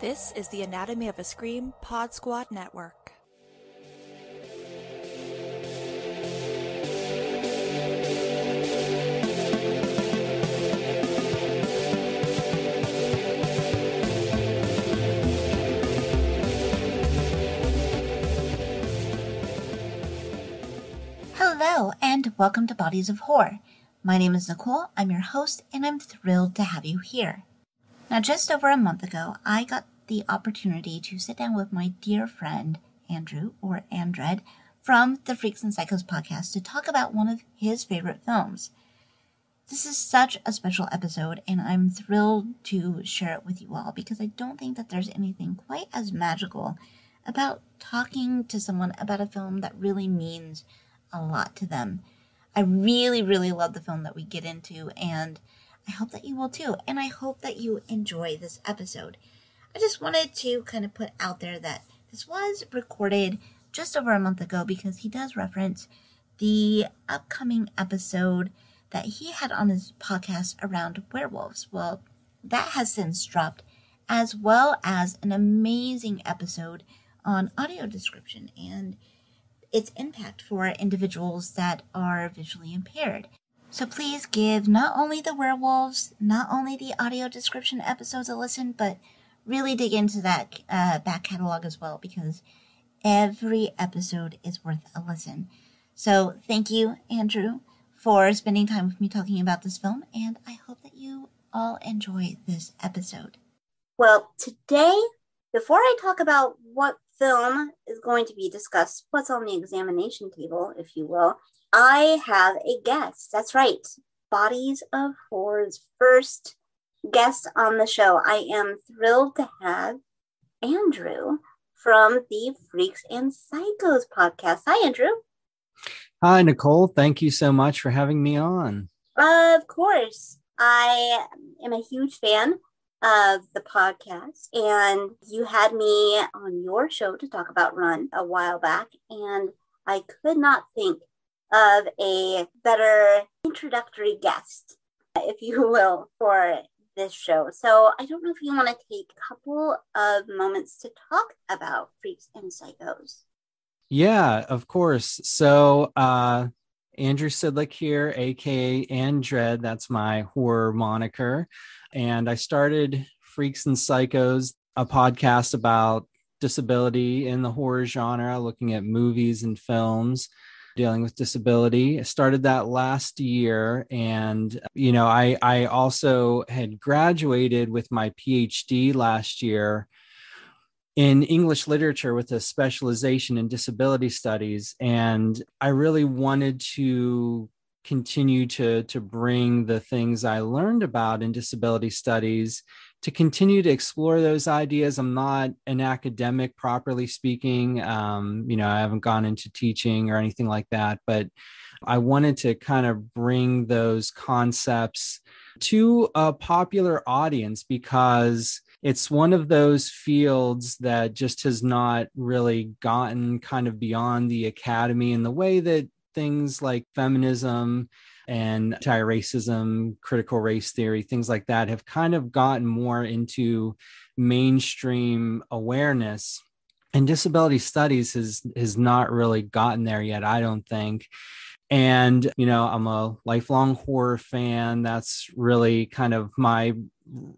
This is the Anatomy of a Scream Pod Squad Network. Hello, and welcome to Bodies of Horror. My name is Nicole, I'm your host, and I'm thrilled to have you here. Now, just over a month ago, I got the opportunity to sit down with my dear friend, Andrew, or Andred, from the Freaks and Psychos podcast to talk about one of his favorite films. This is such a special episode, and I'm thrilled to share it with you all because I don't think that there's anything quite as magical about talking to someone about a film that really means a lot to them. I really, really love the film that we get into, and I hope that you will too. And I hope that you enjoy this episode. I just wanted to kind of put out there that this was recorded just over a month ago because he does reference the upcoming episode that he had on his podcast around werewolves. Well, that has since dropped, as well as an amazing episode on audio description and its impact for individuals that are visually impaired. So please give not only the werewolves, not only the audio description episodes a listen, but really dig into that uh, back catalog as well because every episode is worth a listen. So thank you, Andrew, for spending time with me talking about this film, and I hope that you all enjoy this episode. Well, today, before I talk about what film is going to be discussed, what's on the examination table, if you will, I have a guest. That's right. Bodies of Horror's first guest on the show. I am thrilled to have Andrew from the Freaks and Psychos podcast. Hi, Andrew. Hi, Nicole. Thank you so much for having me on. Of course. I am a huge fan of the podcast, and you had me on your show to talk about Run a while back, and I could not think of a better introductory guest, if you will, for this show. So I don't know if you want to take a couple of moments to talk about Freaks and Psychos. Yeah, of course. So uh Andrew Sidlick here, aka Andred. That's my horror moniker. And I started Freaks and Psychos, a podcast about disability in the horror genre, looking at movies and films dealing with disability. I started that last year and you know, I I also had graduated with my PhD last year in English literature with a specialization in disability studies and I really wanted to continue to to bring the things I learned about in disability studies to continue to explore those ideas. I'm not an academic, properly speaking. Um, you know, I haven't gone into teaching or anything like that, but I wanted to kind of bring those concepts to a popular audience because it's one of those fields that just has not really gotten kind of beyond the academy in the way that things like feminism and anti-racism, critical race theory, things like that have kind of gotten more into mainstream awareness. And disability studies has has not really gotten there yet, I don't think. And, you know, I'm a lifelong horror fan. That's really kind of my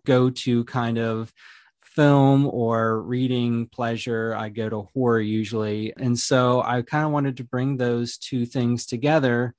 go to kind of film or reading pleasure. I go to horror usually. And so I kind of wanted to bring those two things together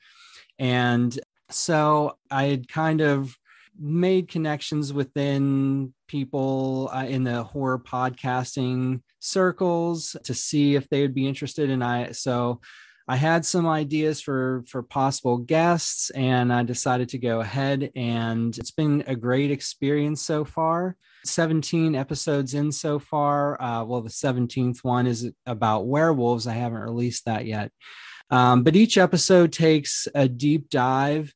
and so I had kind of made connections within people uh, in the horror podcasting circles to see if they would be interested and I so I had some ideas for for possible guests and I decided to go ahead and it's been a great experience so far. 17 episodes in so far. Uh, well the 17th one is about werewolves. I haven't released that yet. Um, but each episode takes a deep dive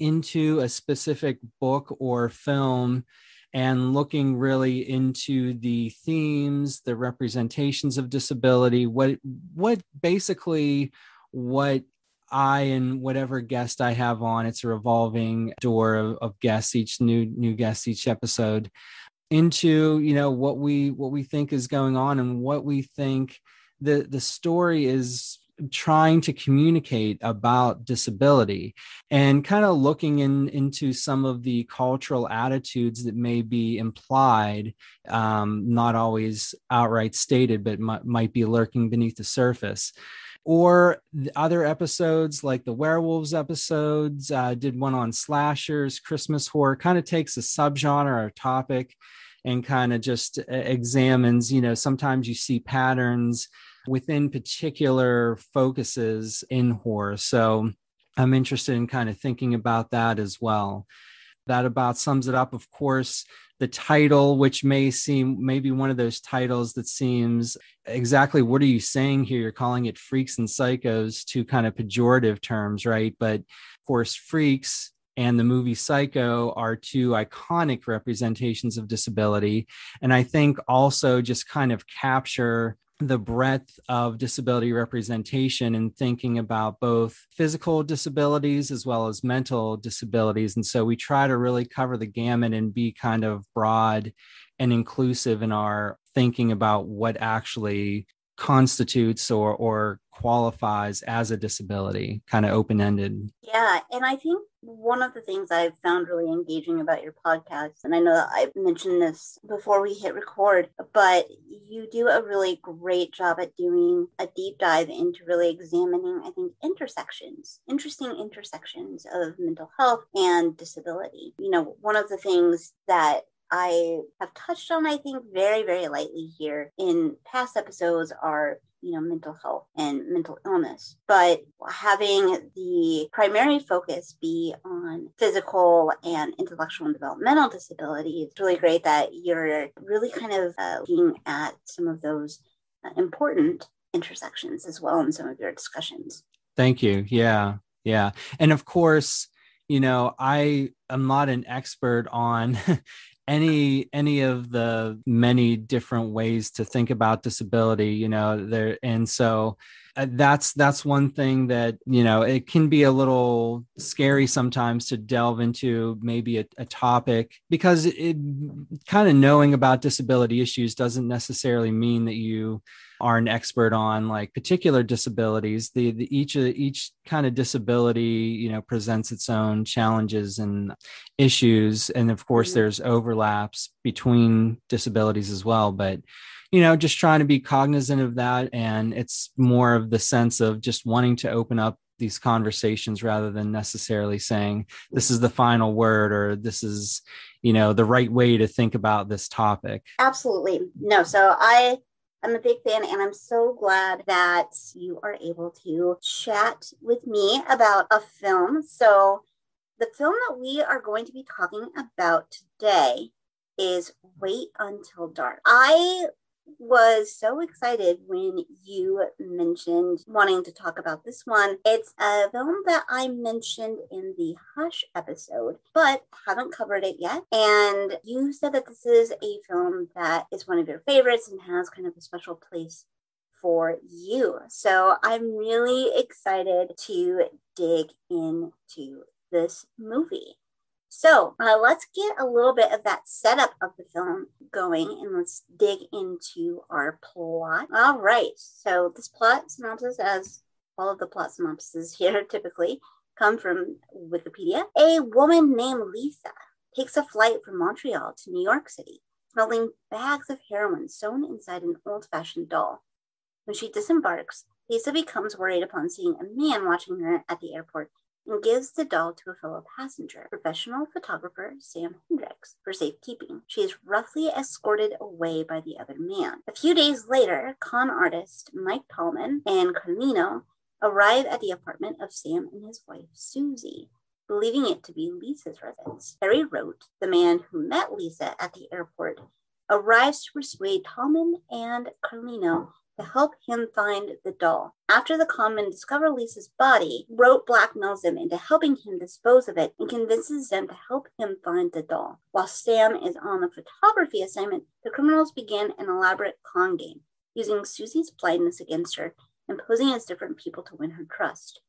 into a specific book or film and looking really into the themes, the representations of disability, what what basically what I and whatever guest I have on, it's a revolving door of, of guests each new new guest each episode into you know what we what we think is going on and what we think the the story is trying to communicate about disability and kind of looking in, into some of the cultural attitudes that may be implied, um, not always outright stated, but m- might be lurking beneath the surface. Or the other episodes, like the werewolves episodes, uh, did one on slashers, Christmas horror, kind of takes a subgenre or topic and kind of just examines, you know, sometimes you see patterns within particular focuses in horror. So I'm interested in kind of thinking about that as well. That about sums it up. Of course, the title, which may seem maybe one of those titles that seems exactly what are you saying here? You're calling it freaks and psychos, two kind of pejorative terms, right? But of course, freaks and the movie Psycho are two iconic representations of disability. And I think also just kind of capture the breadth of disability representation and thinking about both physical disabilities as well as mental disabilities. And so we try to really cover the gamut and be kind of broad and inclusive in our thinking about what actually constitutes or or qualifies as a disability kind of open-ended. Yeah and i think one of the things i've found really engaging about your podcast and i know that i've mentioned this before we hit record but you do a really great job at doing a deep dive into really examining i think intersections interesting intersections of mental health and disability. You know one of the things that I have touched on, I think, very, very lightly here in past episodes are you know mental health and mental illness. But having the primary focus be on physical and intellectual and developmental disability it's really great that you're really kind of uh, looking at some of those uh, important intersections as well in some of your discussions. Thank you. Yeah. Yeah. And of course you know i am not an expert on any any of the many different ways to think about disability you know there and so uh, that's that's one thing that you know it can be a little scary sometimes to delve into maybe a, a topic because it, it kind of knowing about disability issues doesn't necessarily mean that you are an expert on like particular disabilities the, the each of each kind of disability you know presents its own challenges and issues and of course mm-hmm. there's overlaps between disabilities as well but you know just trying to be cognizant of that and it's more of the sense of just wanting to open up these conversations rather than necessarily saying this is the final word or this is you know the right way to think about this topic absolutely no so i I'm a big fan, and I'm so glad that you are able to chat with me about a film. So, the film that we are going to be talking about today is Wait Until Dark. I was so excited when you mentioned wanting to talk about this one. It's a film that I mentioned in the Hush episode, but haven't covered it yet. And you said that this is a film that is one of your favorites and has kind of a special place for you. So I'm really excited to dig into this movie. So uh, let's get a little bit of that setup of the film going and let's dig into our plot. All right. So this plot synopsis, as all of the plot synopses here typically come from Wikipedia. A woman named Lisa takes a flight from Montreal to New York City, smelling bags of heroin sewn inside an old fashioned doll. When she disembarks, Lisa becomes worried upon seeing a man watching her at the airport and gives the doll to a fellow passenger, professional photographer Sam Hendrix, for safekeeping. She is roughly escorted away by the other man. A few days later, con artist Mike Talman and Carlino arrive at the apartment of Sam and his wife Susie, believing it to be Lisa's residence. Harry Roat, the man who met Lisa at the airport, arrives to persuade Talman and Carlino to help him find the doll. After the conmen discover Lisa's body, Roat blackmails them into helping him dispose of it and convinces them to help him find the doll. While Sam is on a photography assignment, the criminals begin an elaborate con game, using Susie's blindness against her and posing as different people to win her trust.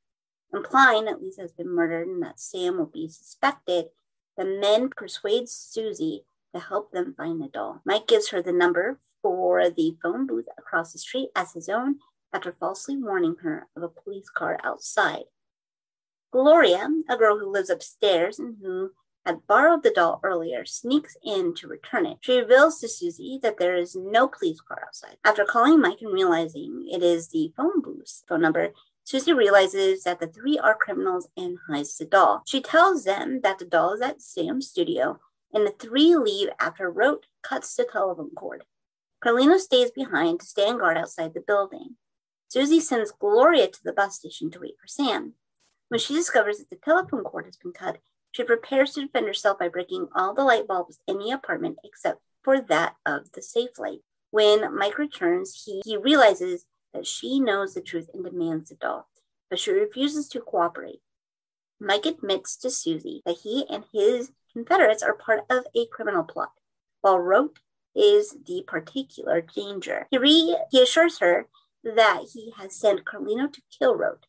Implying that Lisa has been murdered and that Sam will be suspected, the men persuade Susie to help them find the doll. Mike gives her the number for the phone booth across the street as his own after falsely warning her of a police car outside. Gloria, a girl who lives upstairs and who had borrowed the doll earlier, sneaks in to return it. She reveals to Susie that there is no police car outside. After calling Mike and realizing it is the phone booth phone number, Susie realizes that the three are criminals and hides the doll. She tells them that the doll is at Sam's studio, and the three leave after Roat cuts the telephone cord. Carlino stays behind to stand guard outside the building. Susie sends Gloria to the bus station to wait for Sam. When she discovers that the telephone cord has been cut, she prepares to defend herself by breaking all the light bulbs in the apartment except for that of the safe light. When Mike returns, he, he realizes that she knows the truth and demands the doll, but she refuses to cooperate. Mike admits to Susie that he and his Confederates are part of a criminal plot, while Roat is the particular danger. He, re- he assures her that he has sent Carlino to kill Roat.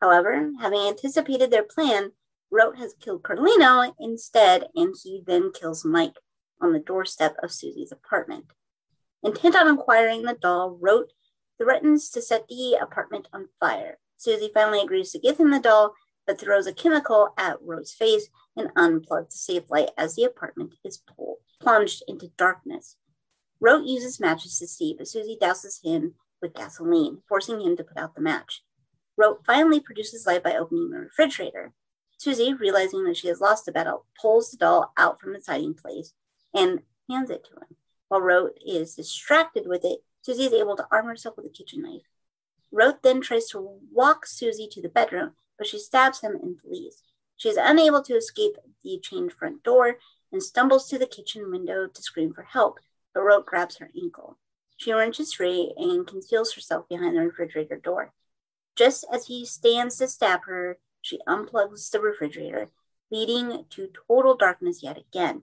However, having anticipated their plan, Roat has killed Carlino instead, and he then kills Mike on the doorstep of Susie's apartment. Intent on acquiring the doll, Roat threatens to set the apartment on fire. Susie finally agrees to give him the doll, throws a chemical at Roat's face and unplugs the safe light as the apartment is pulled, plunged into darkness. Roat uses matches to see, but Susie douses him with gasoline, forcing him to put out the match. Roat finally produces light by opening the refrigerator. Susie, realizing that she has lost the battle, pulls the doll out from its hiding place and hands it to him. While Roat is distracted with it, Susie is able to arm herself with a kitchen knife. Roat then tries to walk Susie to the bedroom, but she stabs him and flees. She is unable to escape the chained front door and stumbles to the kitchen window to scream for help, but Roat grabs her ankle. She wrenches free and conceals herself behind the refrigerator door. Just as he stands to stab her, she unplugs the refrigerator, leading to total darkness yet again.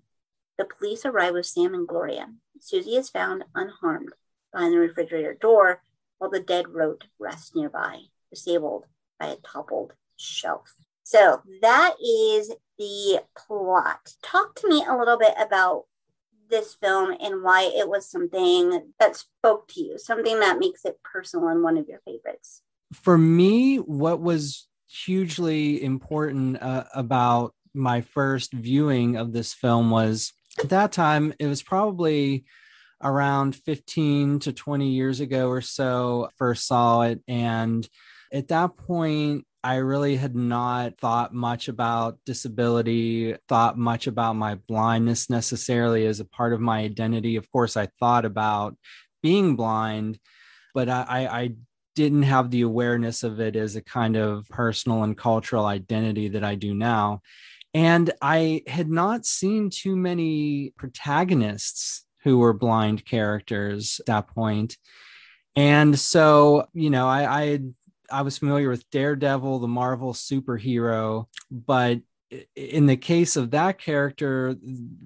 The police arrive with Sam and Gloria. Susie is found unharmed behind the refrigerator door, while the dead Roat rests nearby, disabled by a toppled shelf. So that is the plot. Talk to me a little bit about this film and why it was something that spoke to you, something that makes it personal and one of your favorites. For me, what was hugely important uh, about my first viewing of this film was at that time it was probably around 15 to 20 years ago or so first saw it and at that point I really had not thought much about disability, thought much about my blindness necessarily as a part of my identity. Of course, I thought about being blind, but I, I didn't have the awareness of it as a kind of personal and cultural identity that I do now. And I had not seen too many protagonists who were blind characters at that point. And so, you know, I, I had I was familiar with Daredevil, the Marvel superhero, but in the case of that character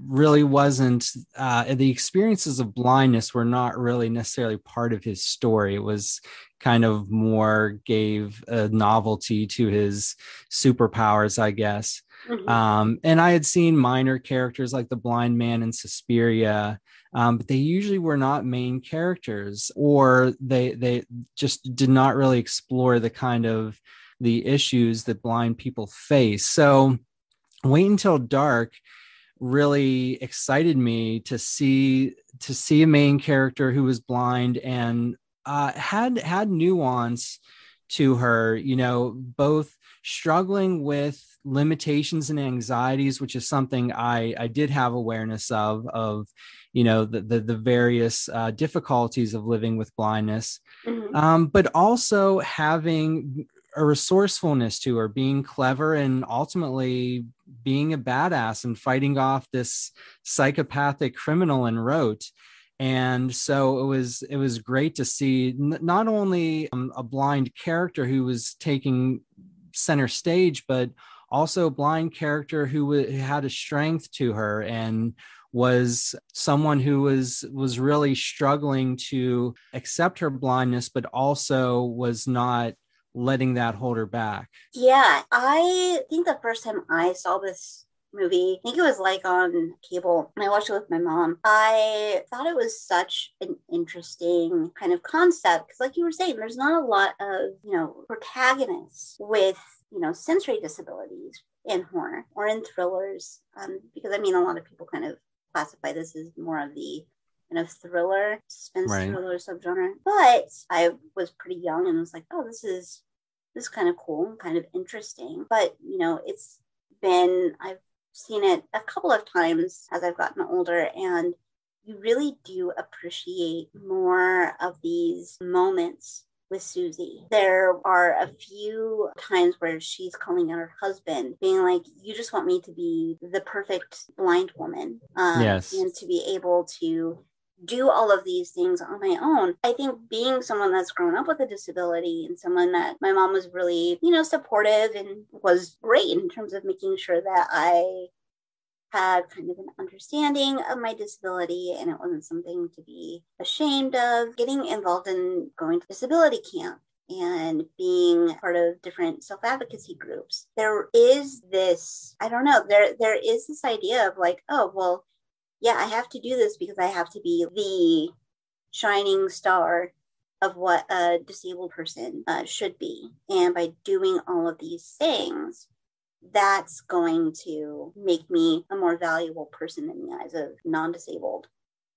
really wasn't uh, the experiences of blindness were not really necessarily part of his story it was kind of more gave a novelty to his superpowers i guess mm-hmm. um, and i had seen minor characters like the blind man in suspiria um, but they usually were not main characters or they they just did not really explore the kind of the issues that blind people face. So wait until dark really excited me to see to see a main character who was blind and uh, had had nuance to her you know both struggling with limitations and anxieties which is something i i did have awareness of of you know the the, the various uh, difficulties of living with blindness mm-hmm. um, but also having a resourcefulness to her being clever and ultimately being a badass and fighting off this psychopathic criminal in Roat and so it was it was great to see n- not only um, a blind character who was taking center stage but also a blind character who w- had a strength to her and was someone who was was really struggling to accept her blindness but also was not letting that hold her back. Yeah i think the first time i saw this movie. I think it was like on cable, and I watched it with my mom. I thought it was such an interesting kind of concept because, like you were saying, there's not a lot of you know protagonists with you know sensory disabilities in horror or in thrillers um, because I mean a lot of people kind of classify this as more of the kind of thriller suspense right. thriller subgenre but I was pretty young and was like oh this is this is kind of cool kind of interesting but you know it's been I've seen it a couple of times as I've gotten older and you really do appreciate more of these moments with Susie. There are a few times where she's calling out her husband, being like, You just want me to be the perfect blind woman. Um, yes. And to be able to do all of these things on my own. I think being someone that's grown up with a disability and someone that my mom was really, you know, supportive and was great in terms of making sure that I had kind of an understanding of my disability and it wasn't something to be ashamed of. Getting involved in going to disability camp and being part of different self-advocacy groups there is this i don't know there there is this idea of like oh well yeah i have to do this because i have to be the shining star of what a disabled person uh, should be and by doing all of these things that's going to make me a more valuable person in the eyes of non-disabled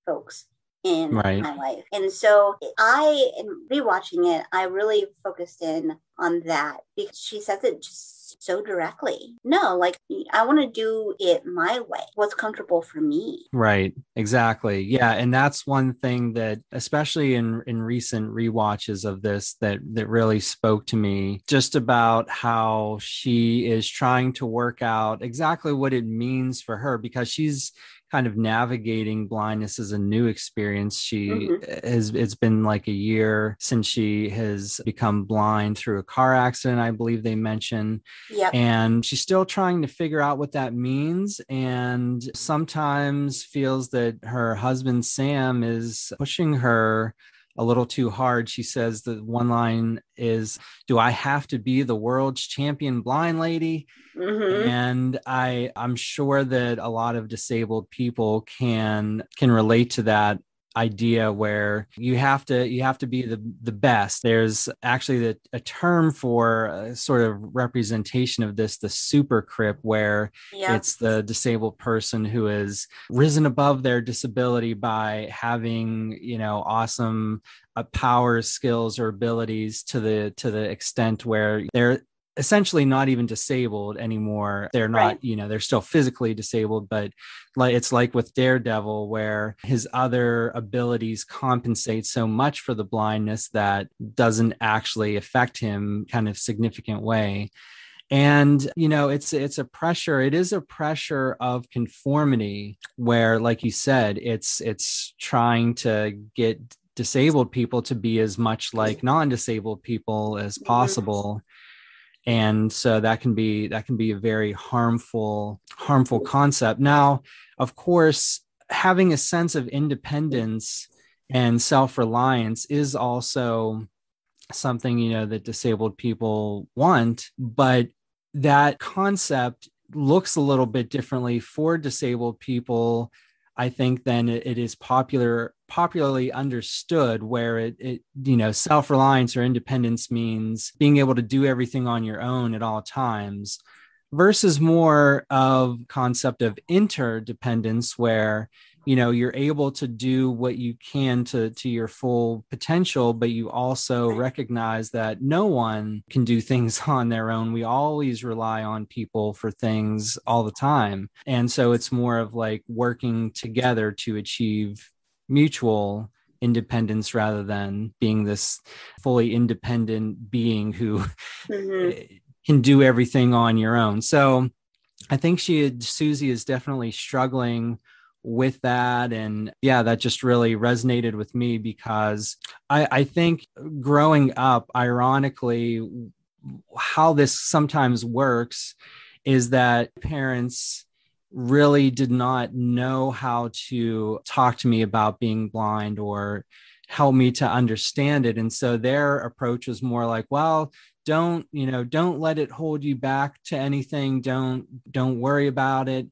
folks in right. my life. And so I, in rewatching it, I really focused in on that because she says it just so directly. No, like I want to do it my way. What's comfortable for me. Right. Exactly. Yeah, and that's one thing that especially in in recent re-watches of this that that really spoke to me just about how she is trying to work out exactly what it means for her because she's kind of navigating blindness as a new experience. She mm-hmm. has, it's been like a year since she has become blind through a car accident, I believe they mentioned. Yep. And she's still trying to figure out what that means. And sometimes feels that her husband, Sam, is pushing her a little too hard. She says the one line is, "Do I have to be the world's champion blind lady?" Mm-hmm. And I I'm sure that a lot of disabled people can can relate to that idea where you have to you have to be the the best there's actually the, a term for a sort of representation of this the super crip where yeah. it's the disabled person who has risen above their disability by having you know awesome uh, powers skills or abilities to the to the extent where they're essentially not even disabled anymore. They're not, right. you know, they're still physically disabled, but like it's like with Daredevil, where his other abilities compensate so much for the blindness that doesn't actually affect him kind of significant way and you know it's it's a pressure it is a pressure of conformity where like you said it's it's trying to get disabled people to be as much like non-disabled people as mm-hmm. And so that can be that can be a very harmful harmful concept. Now of course having a sense of independence and self-reliance is also something you know that disabled people want but that concept looks a little bit differently for disabled people i think than it is popular popularly understood where it, it you know self-reliance or independence means being able to do everything on your own at all times versus more of concept of interdependence where you know you're able to do what you can to to your full potential but you also recognize that no one can do things on their own we always rely on people for things all the time and so it's more of like working together to achieve mutual independence rather than being this fully independent being who mm-hmm. can do everything on your own. So I think she had, Susie is definitely struggling with that. And yeah that just really resonated with me because I, I think growing up ironically how this sometimes works is that parents really did not know how to talk to me about being blind or help me to understand it. And so their approach was more like, well, don't you know don't let it hold you back to anything. Don't don't worry about it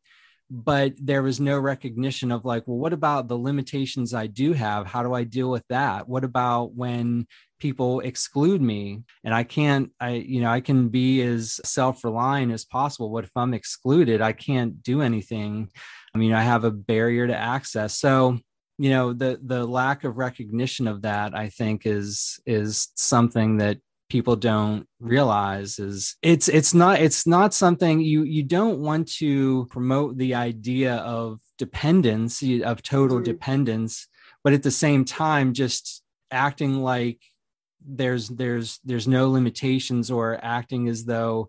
but there was no recognition of like well what about the limitations i do have? How do i deal with that? What about when people exclude me? And i can't i you know i can be as self-reliant as possible. What if i'm excluded? I can't do anything. I mean i have a barrier to access. So you know the the lack of recognition of that i think is is something that people don't realize is it's it's not it's not something you you don't want to promote the idea of dependence of total mm-hmm. dependence but at the same time just acting like there's there's there's no limitations or acting as though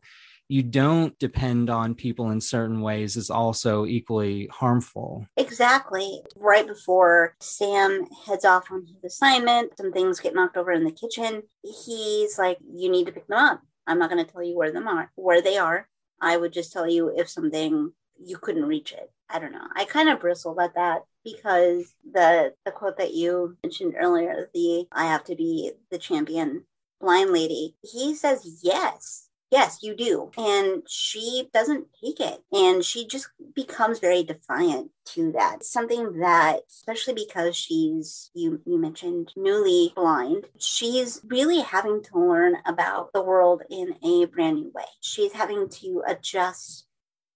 you don't depend on people in certain ways is also equally harmful. Exactly. Right before Sam heads off on his assignment, some things get knocked over in the kitchen. He's like, You need to pick them up. I'm not going to tell you where them are, where they are. I would just tell you if something you couldn't reach it. I don't know. I kind of bristled at that because the the quote that you mentioned earlier, the I have to be the champion blind lady, he says yes yes, you do. And she doesn't take it. And she just becomes very defiant to that. Something that, especially because she's, you, you mentioned, newly blind, she's really having to learn about the world in a brand new way. She's having to adjust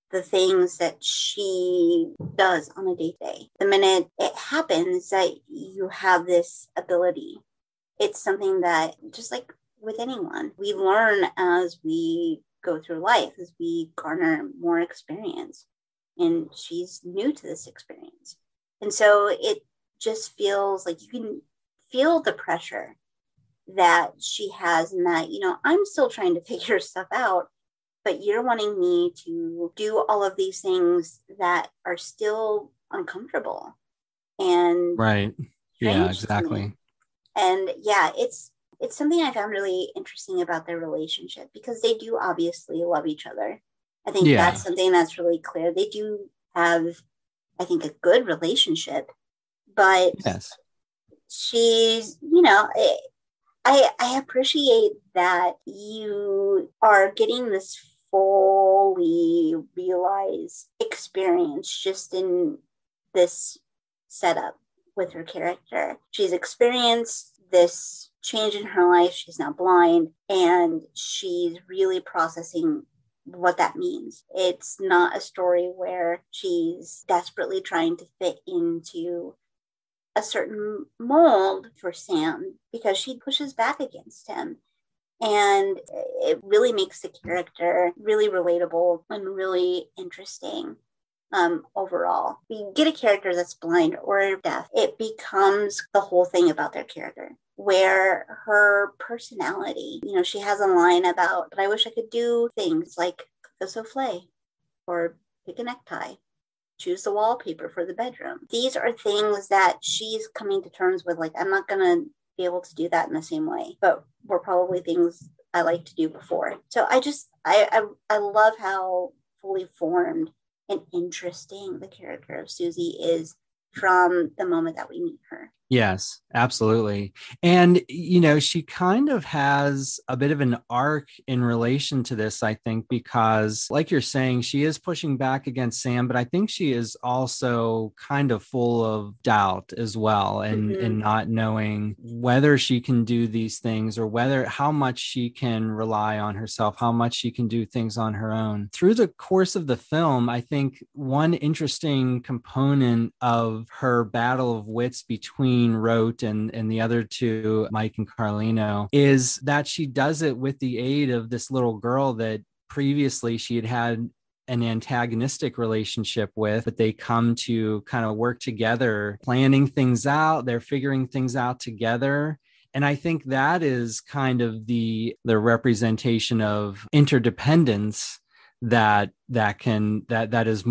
the things that she does on a day to day. The minute it happens that you have this ability, it's something that just like with anyone. We learn as we go through life, as we garner more experience. And she's new to this experience. And so it just feels like you can feel the pressure that she has, and that, you know, I'm still trying to figure stuff out, but you're wanting me to do all of these things that are still uncomfortable. And right. Yeah, exactly. And yeah, it's it's something I found really interesting about their relationship because they do obviously love each other. I think yeah. that's something that's really clear. They do have, I think, a good relationship, but yes. she's, you know, I I appreciate that you are getting this fully realized experience just in this setup with her character. She's experienced this change in her life. She's now blind and she's really processing what that means. It's not a story where she's desperately trying to fit into a certain mold for Sam because she pushes back against him. And it really makes the character really relatable and really interesting um, overall. We get a character that's blind or deaf, it becomes the whole thing about their character. Where her personality, you know, she has a line about, but I wish I could do things like cook a souffle or pick a necktie, choose the wallpaper for the bedroom. These are things that she's coming to terms with. Like, I'm not going to be able to do that in the same way, but were probably things I like to do before. So I just, I, I, I love how fully formed and interesting the character of Susie is from the moment that we meet her. Yes, absolutely. And, you know, she kind of has a bit of an arc in relation to this, I think, because, like you're saying, she is pushing back against Sam, but I think she is also kind of full of doubt as well and, mm-hmm. and not knowing whether she can do these things or whether how much she can rely on herself, how much she can do things on her own. Through the course of the film, I think one interesting component of her battle of wits between Roat and and the other two Mike and Carlino is that she does it with the aid of this little girl that previously she had had an antagonistic relationship with, but they come to kind of work together, planning things out. They're figuring things out together. And I think that is kind of the the representation of interdependence that that can that that is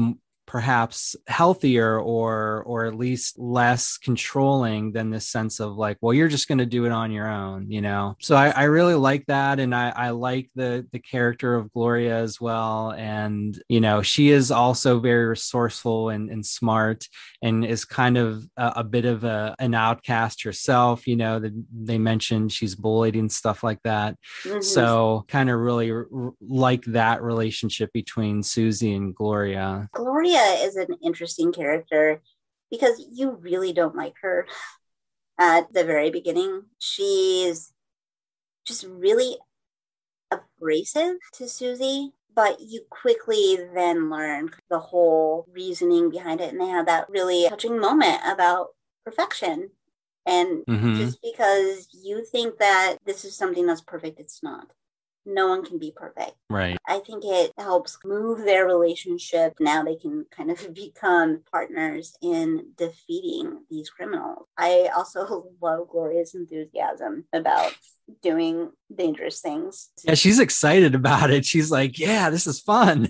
perhaps healthier or or at least less controlling than this sense of like well you're just going to do it on your own you know? So I, I really like that and I, I like the the character of gloria as well and you know she is also very resourceful and, and smart and is kind of a, a bit of a, an outcast herself you know the, they mentioned she's bullied and stuff like that. Mm-hmm. so kind of really r- like that relationship between susie and gloria. Gloria is an interesting character because you really don't like her at the very beginning. She's just really abrasive to Susie, but you quickly then learn the whole reasoning behind it. And they have that really touching moment about perfection. And mm-hmm. just because you think that this is something that's perfect, it's not no one can be perfect. Right. I think it helps move their relationship. Now they can kind of become partners in defeating these criminals. I also love Gloria's enthusiasm about doing dangerous things. Yeah, she's excited about it. She's like, yeah, this is fun.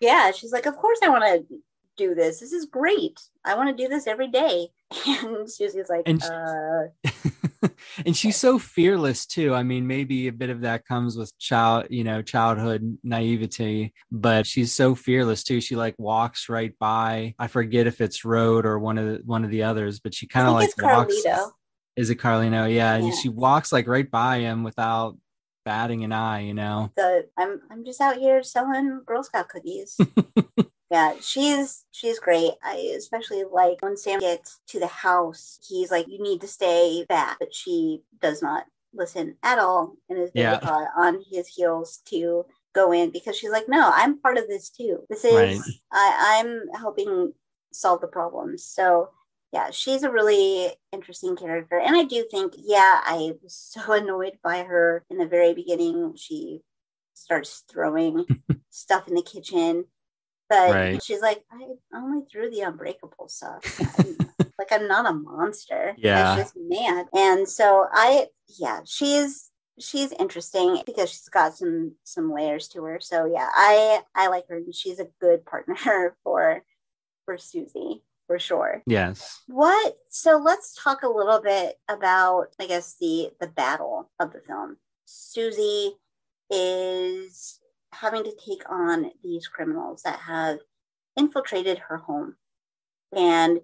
Yeah, she's like, of course I want to do this. This is great. I want to do this every day. And Susie's like, and uh, and she's so fearless too. I mean, maybe a bit of that comes with child, you know, childhood naivety, but she's so fearless too. She like walks right by. I forget if it's Roat or one of the, one of the others, but she kind of like walks. Carlito. Is it Carlino? Yeah, yeah. And she walks like right by him without batting an eye. You know. The I'm I'm just out here selling Girl Scout cookies. Yeah, she's she's great. I especially like when Sam gets to the house, he's like, "You need to stay back," but she does not listen at all and is yeah. on his heels to go in because she's like, "No, I'm part of this too. This is right. I, I'm helping solve the problems." So yeah, she's a really interesting character, and I do think, yeah, I was so annoyed by her in the very beginning. She starts throwing stuff in the kitchen but right. she's like, I only threw the unbreakable stuff. like I'm not a monster. Yeah. It's just mad. And so I yeah, she's she's interesting because she's got some some layers to her. So yeah, I I like her and she's a good partner for for Susie for sure. Yes. What so let's talk a little bit about I guess the the battle of the film. Susie is having to take on these criminals that have infiltrated her home. And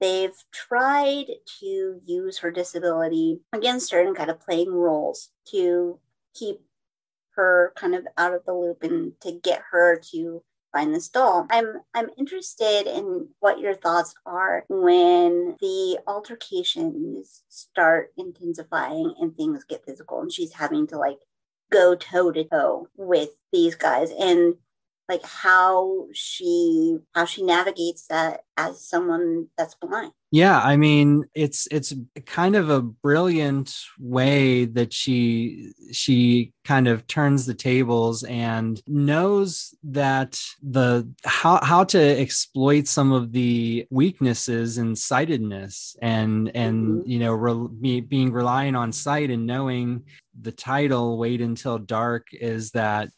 they've tried to use her disability against her and kind of playing roles to keep her kind of out of the loop and to get her to find this doll. I'm I'm interested in what your thoughts are when the altercations start intensifying and things get physical and she's having to like go toe to toe with these guys. And like how she how she navigates that as someone that's blind yeah i mean it's it's kind of a brilliant way that she she kind of turns the tables and knows that the how how to exploit some of the weaknesses and sightedness and and mm-hmm. you know re, being relying on sight and knowing the title wait until dark is that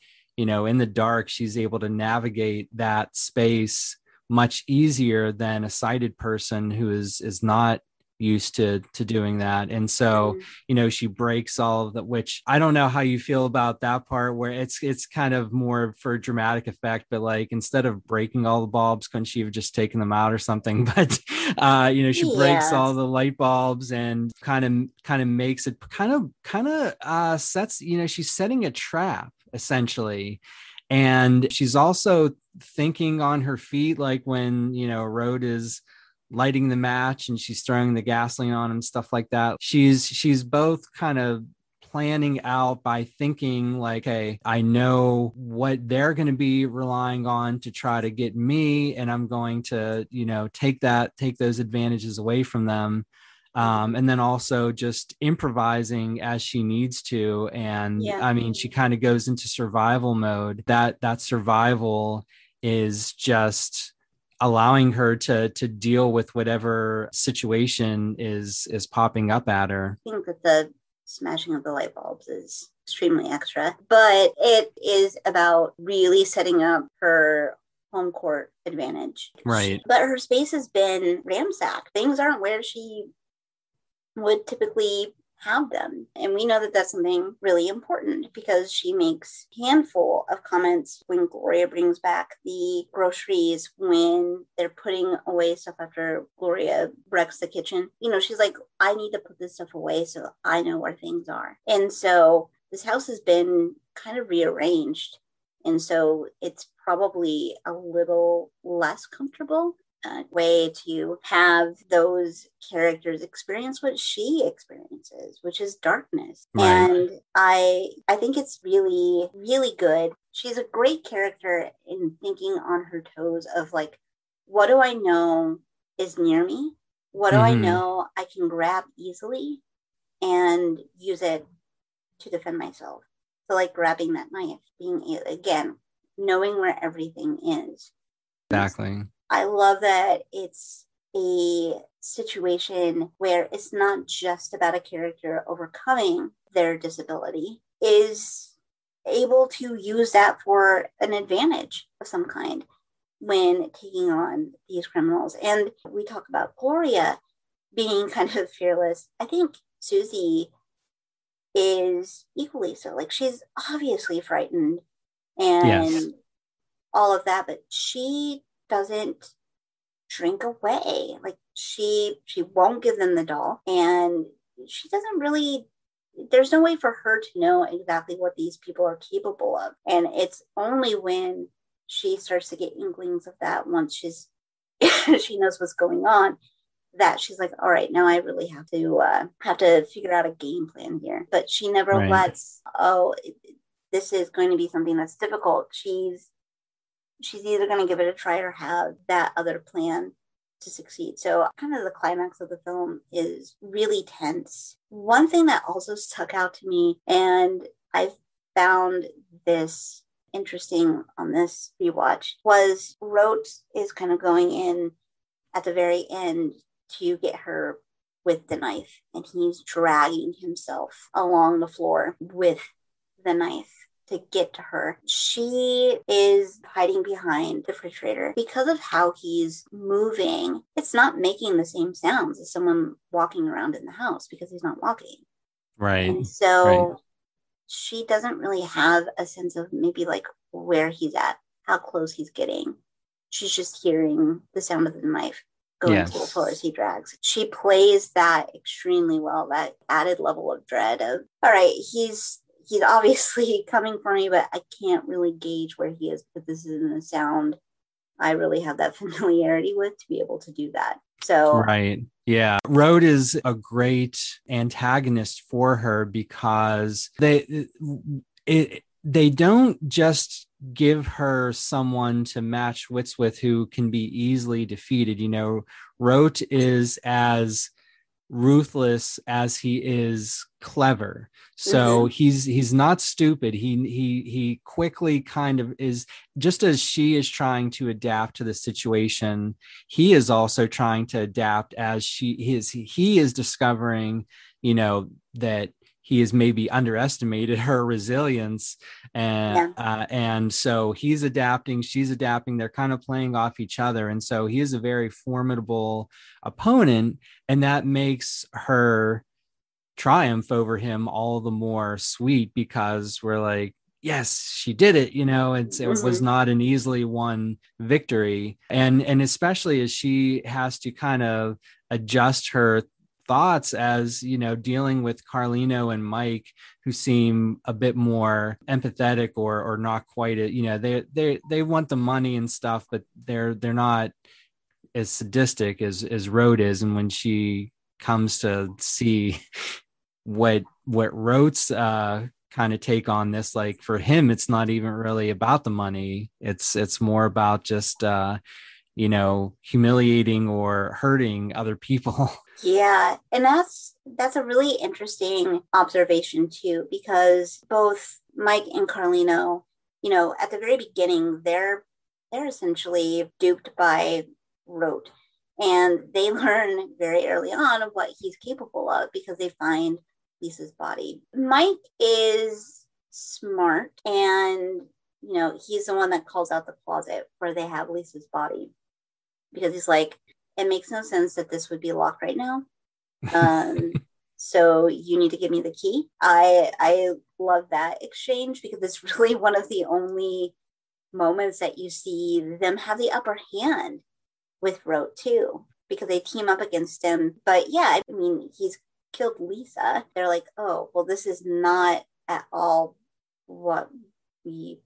you know in the dark she's able to navigate that space much easier than a sighted person who is is not used to to doing that and so mm. you know she breaks all of that which i don't know how you feel about that part where it's it's kind of more for dramatic effect but like instead of breaking all the bulbs couldn't she have just taken them out or something but uh you know she yes. breaks all the light bulbs and kind of kind of makes it kind of kind of uh sets you know she's setting a trap essentially. And she's also thinking on her feet like when you know Roat is lighting the match and she's throwing the gasoline on and stuff like that. She's she's both kind of planning out by thinking like hey i know what they're going to be relying on to try to get me and i'm going to you know take that take those advantages away from them um, and then also just improvising as she needs to and yeah. i mean she kind of goes into survival mode that that survival is just allowing her to to deal with whatever situation is is popping up at her i think that the smashing of the light bulbs is extremely extra but it is about really setting up her home court advantage. Right. But her space has been ransacked. Things aren't where she would typically have them. And we know that that's something really important because she makes handful of comments when Gloria brings back the groceries when they're putting away stuff after Gloria wrecks the kitchen. You know, she's like, I need to put this stuff away so I know where things are. And so this house has been kind of rearranged. And so it's probably a little less comfortable uh, way to have those characters experience what she experiences which is darkness Right. and i i think it's really really good she's a great character in thinking on her toes of like what do i know is near me what do i Mhm. know i can grab easily and use it to defend myself so like grabbing that knife being again knowing where everything is Exactly. I love that it's a situation where it's not just about a character overcoming their disability, is able to use that for an advantage of some kind when taking on these criminals. And we talk about Gloria being kind of fearless. I think Susie is equally so. Like she's obviously frightened and Yes. all of that, but she doesn't shrink away. Like she she won't give them the doll and she doesn't really there's no way for her to know exactly what these people are capable of. And it's only when she starts to get inklings of that once she's she knows what's going on that she's like all right now i really have to uh have to figure out a game plan here but she never Right. lets oh this is going to be something that's difficult she's she's either going to give it a try or have that other plan to succeed. So kind of the climax of the film is really tense. One thing that also stuck out to me and i found this interesting on this rewatch was Roat is kind of going in at the very end to get her with the knife, and he's dragging himself along the floor with the knife to get to her. She is hiding behind the refrigerator because of how he's moving. It's not making the same sounds as someone walking around in the house because he's not walking. Right. And so right. she doesn't really have a sense of maybe like where he's at, how close he's getting. She's just hearing the sound of the knife going to the floor as he drags. She plays that extremely well, that added level of dread of, all right, he's he's obviously coming for me, but I can't really gauge where he is, but this isn't a sound I really have that familiarity with to be able to do that. So Right. Yeah. Roat is a great antagonist for her because they it they don't just give her someone to match wits with who can be easily defeated. You know, Roat is as ruthless as he is clever. So mm-hmm. he's he's not stupid. He he he quickly kind of is just as she is trying to adapt to the situation, he is also trying to adapt as she is he is discovering, you know, that he has maybe underestimated her resilience. And uh, and so he's adapting she's adapting they're kind of playing off each other. And so he is a very formidable opponent and that makes her triumph over him all the more sweet because we're like yes she did it you know? It's, it was Mhm. not an easily won victory. And and especially as she has to kind of adjust her thoughts as you know dealing with carlino and mike who seem a bit more empathetic or or not quite a, you know they they they want the money and stuff but they're they're not as sadistic as as Roat is. And when she comes to see what what Roat's uh kind of take on this like for him it's not even really about the money. It's it's more about just uh you know humiliating or hurting other people Yeah, and that's that's a really interesting observation too, because both Mike and Carlino, you know, at the very beginning, they're they're essentially duped by Roat, and they learn very early on what he's capable of because they find Lisa's body. Mike is smart and you know, he's the one that calls out the closet where they have Lisa's body because he's like, it makes no sense that this would be locked right now. Um, so you need to give me the key. I I love that exchange because it's really one of the only moments that you see them have the upper hand with Roat too, because they team up against him. But yeah, I mean, he's killed Lisa. They're like, oh, well, this is not at all what we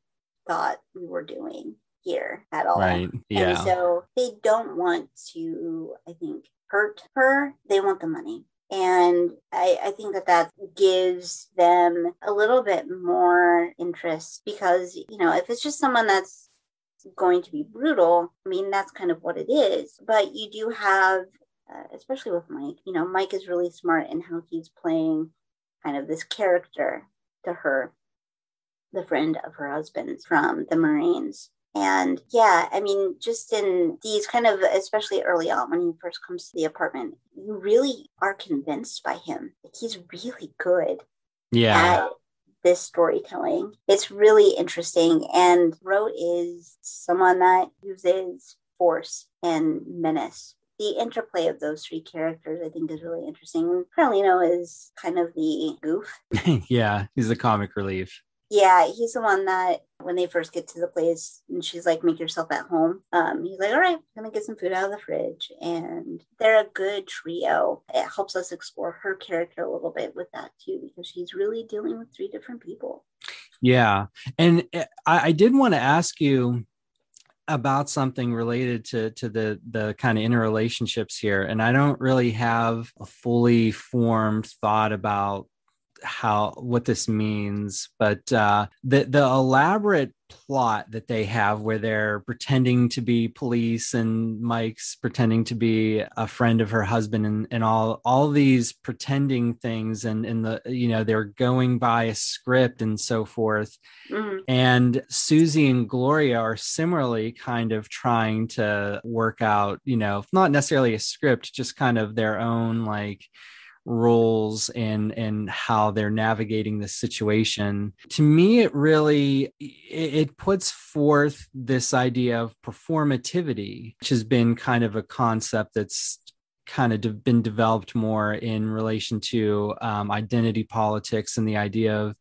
thought we were doing here at all. Right. Yeah. And so they don't want to, I think, hurt her. They want the money. And I, I think that that gives them a little bit more interest because, you know, if it's just someone that's going to be brutal, I mean, that's kind of what it is. But you do have, uh, especially with Mike, you know, Mike is really smart in how he's playing kind of this character to her, the friend of her husband from the Marines. And yeah, I mean, just in these kind of, especially early on when he first comes to the apartment, you really are convinced by him. He's really good yeah. at this storytelling. It's really interesting. And Roat is someone that uses force and menace. The interplay of those three characters, I think, is really interesting. Carlino is kind of the goof. yeah, he's the comic relief. Yeah, he's the one that when they first get to the place and she's like, make yourself at home. Um, he's like, all right, I'm gonna get some food out of the fridge. And they're a good trio. It helps us explore her character a little bit with that too, because she's really dealing with three different people. Yeah. And eh, I, I did want to ask you about something related to to the the kind of interrelationships here and i don't really have a fully formed thought about how what this means, but uh, the the elaborate plot that they have where they're pretending to be police and Mike's pretending to be a friend of her husband and, and all all these pretending things and and the you know they're going by a script and so forth mm-hmm. and Susie and Gloria are similarly kind of trying to work out you know not necessarily a script just kind of their own like roles and and how they're navigating the situation. To me it really it, it puts forth this idea of performativity which has been kind of a concept that's kind of de- been developed more in relation to um, identity politics and the idea of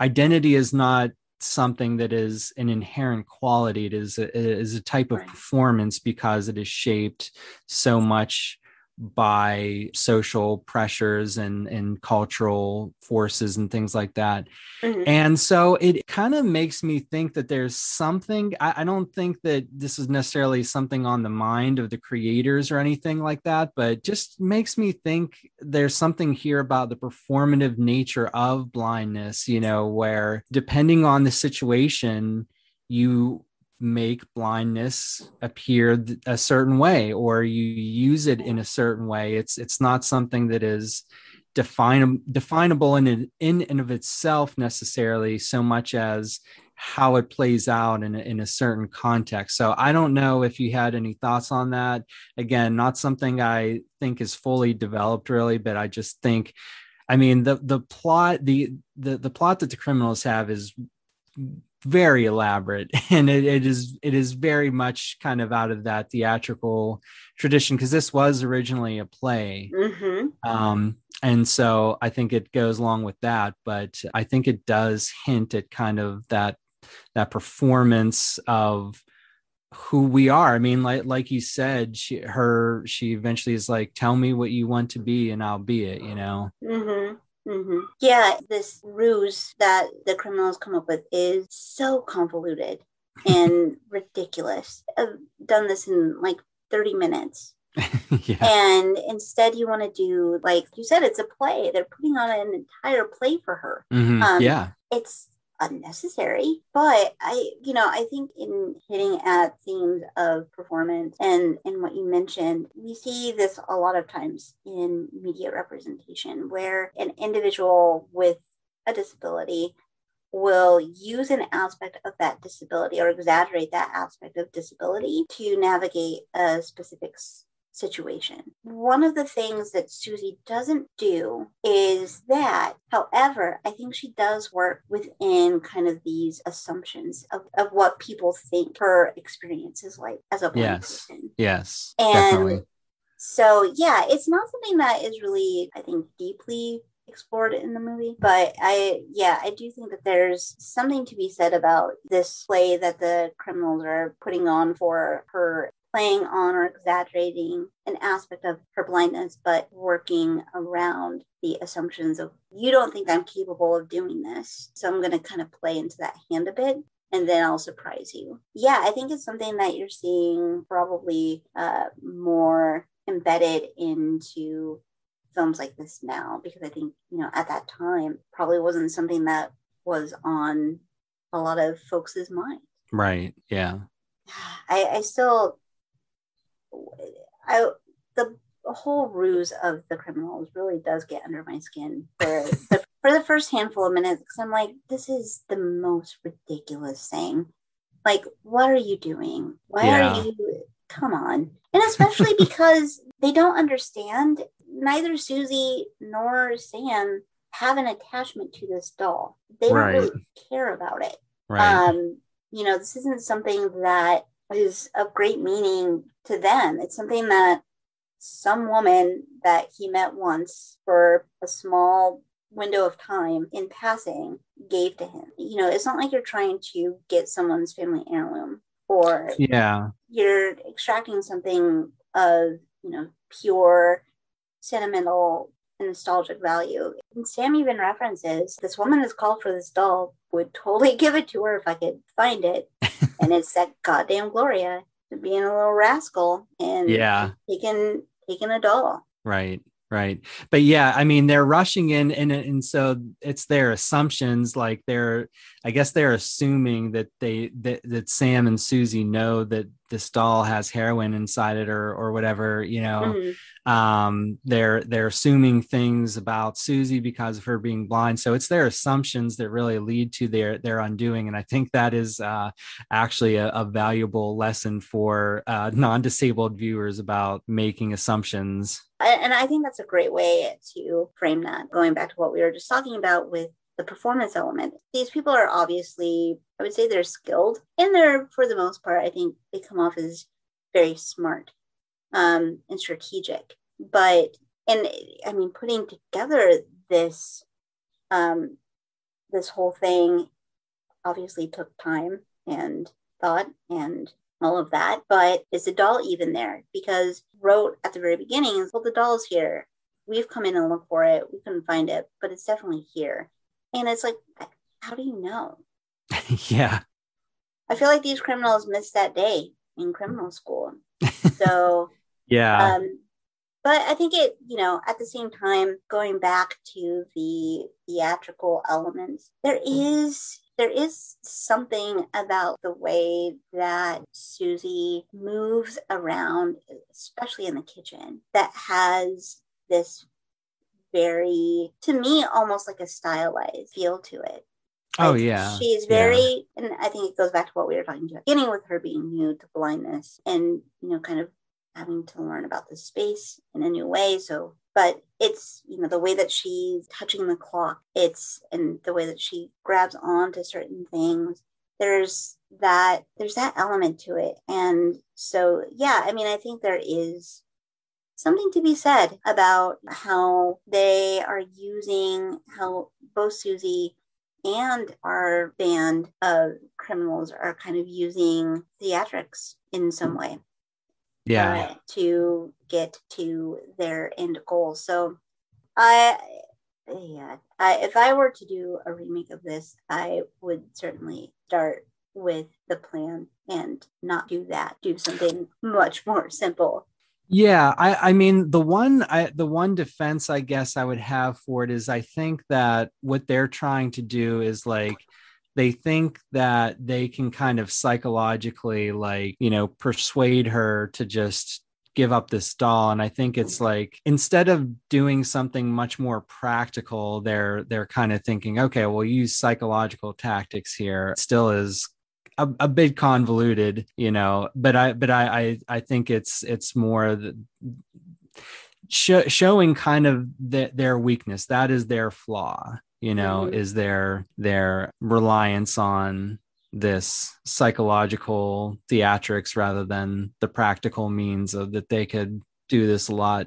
identity is not something that is an inherent quality. It is a, it is a type of performance because it is shaped so much by social pressures and and cultural forces and things like that mm-hmm. and so it kind of makes me think that there's something I, I, don't think that this is necessarily something on the mind of the creators or anything like that but just makes me think there's something here about the performative nature of blindness you know where depending on the situation you make blindness appear a certain way or you use it in a certain way. It's it's not something that is definable definable in in and of itself necessarily so much as how it plays out in a, in a certain context. So i don't know if you had any thoughts on that. Again not something i think is fully developed really but i just think i mean the the plot the the, the plot that the criminals have is very elaborate and it, it is it is very much kind of out of that theatrical tradition because this was originally a play mm-hmm. um, and so i think it goes along with that but i think it does hint at kind of that that performance of who we are i mean like like you said she her she eventually is like tell me what you want to be and i'll be it you know mm-hmm. Mm-hmm. Yeah, this ruse that the criminals come up with is so convoluted and ridiculous. I've done this in like 30 minutes. yeah. And instead, you want to do, like you said, it's a play. They're putting on an entire play for her. Mm-hmm. Um, yeah. It's unnecessary. But I, you know, I think in hitting at themes of performance and and what you mentioned, we see this a lot of times in media representation where an individual with a disability will use an aspect of that disability or exaggerate that aspect of disability to navigate a specific situation. One of the things that Susie doesn't do is that. However, I think she does work within kind of these assumptions of, of what people think her experience is like as a blind yes person. yes And definitely so, yeah, it's not something that is really, I think, deeply explored in the movie. But I, yeah, I do think that there's something to be said about this play that the criminals are putting on for her playing on or exaggerating an aspect of her blindness, but working around the assumptions of, you don't think I'm capable of doing this. So I'm going to kind of play into that hand a bit and then I'll surprise you. Yeah, I think it's something that you're seeing probably uh, more embedded into films like this now because I think, you know, at that time probably wasn't something that was on a lot of folks' mind. right yeah I, I still I the whole ruse of the criminals really does get under my skin for the, for the first handful of minutes because I'm like, this is the most ridiculous thing. Like, what are you doing? Why Yeah. are you? Come on, and especially because they don't understand. Neither Susie nor Sam have an attachment to this doll. They don't really care about it right um you know this isn't something that is of great meaning to them. It's something that some woman that he met once for a small window of time in passing gave to him. You know it's not like you're trying to get someone's family heirloom or yeah. you're extracting something of you know pure sentimental and nostalgic value. And sam even references this woman has called for this doll would totally give it to her if i could find it. And it's that goddamn gloria being a little rascal and yeah taking taking a doll Right, right. But yeah, I mean, they're rushing in, and and so it's their assumptions. Like they're, I guess they're assuming that they that, that Sam and Susie know that this doll has heroin inside it, or or whatever. You know, Mhm. um, they're they're assuming things about Susie because of her being blind. So it's their assumptions that really lead to their their undoing. And I think that is uh, actually a, a valuable lesson for uh, non-disabled viewers about making assumptions. And i think that's a great way to frame that going back to what we were just talking about with the performance element these people are obviously i would say they're skilled and they're for the most part i think they come off as very smart um, and strategic but and i mean putting together this um, this whole thing obviously took time and thought and all of that. But is the doll even there? Because Roat at the very beginning is, well, the doll's here. We've come in and looked for it. We couldn't find it, but it's definitely here. And it's like, how do you know? yeah. I feel like these criminals missed that day in criminal school. So, Yeah. um, but I think it, you know, at the same time, going back to the theatrical elements, there is there is something about the way that Susie moves around, especially in the kitchen, that has this very, to me, almost like a stylized feel to it. oh yeah. She's Yeah. very, and I think it goes back to what we were talking about, beginning with her being new to blindness and, you know, kind of having to learn about the space in a new way. So, but it's, you know, the way that she's touching the clock, it's, and the way that she grabs onto certain things. There's that, there's that element to it. And so, yeah, I mean, I think there is something to be said about how they are using how both Susie and our band of criminals are kind of using theatrics in some way Yeah. uh, to get to their end goal. So, I, yeah, I, if I were to do a remake of this, I would certainly start with the plan and not do that. Do something much more simple. Yeah, I, I mean the one I the one defense I guess I would have for it is I think that what they're trying to do is like they think that they can kind of psychologically like, you know, persuade her to just give up this doll and I think it's like instead of doing something much more practical they're they're kind of thinking okay, we'll use psychological tactics here. It still is a, a bit convoluted, you know. But I but I I, I think it's it's more the, sh- showing kind of the, their weakness. That is their flaw, you know, mm-hmm. is their their reliance on this psychological theatrics rather than the practical means of that they could do this a lot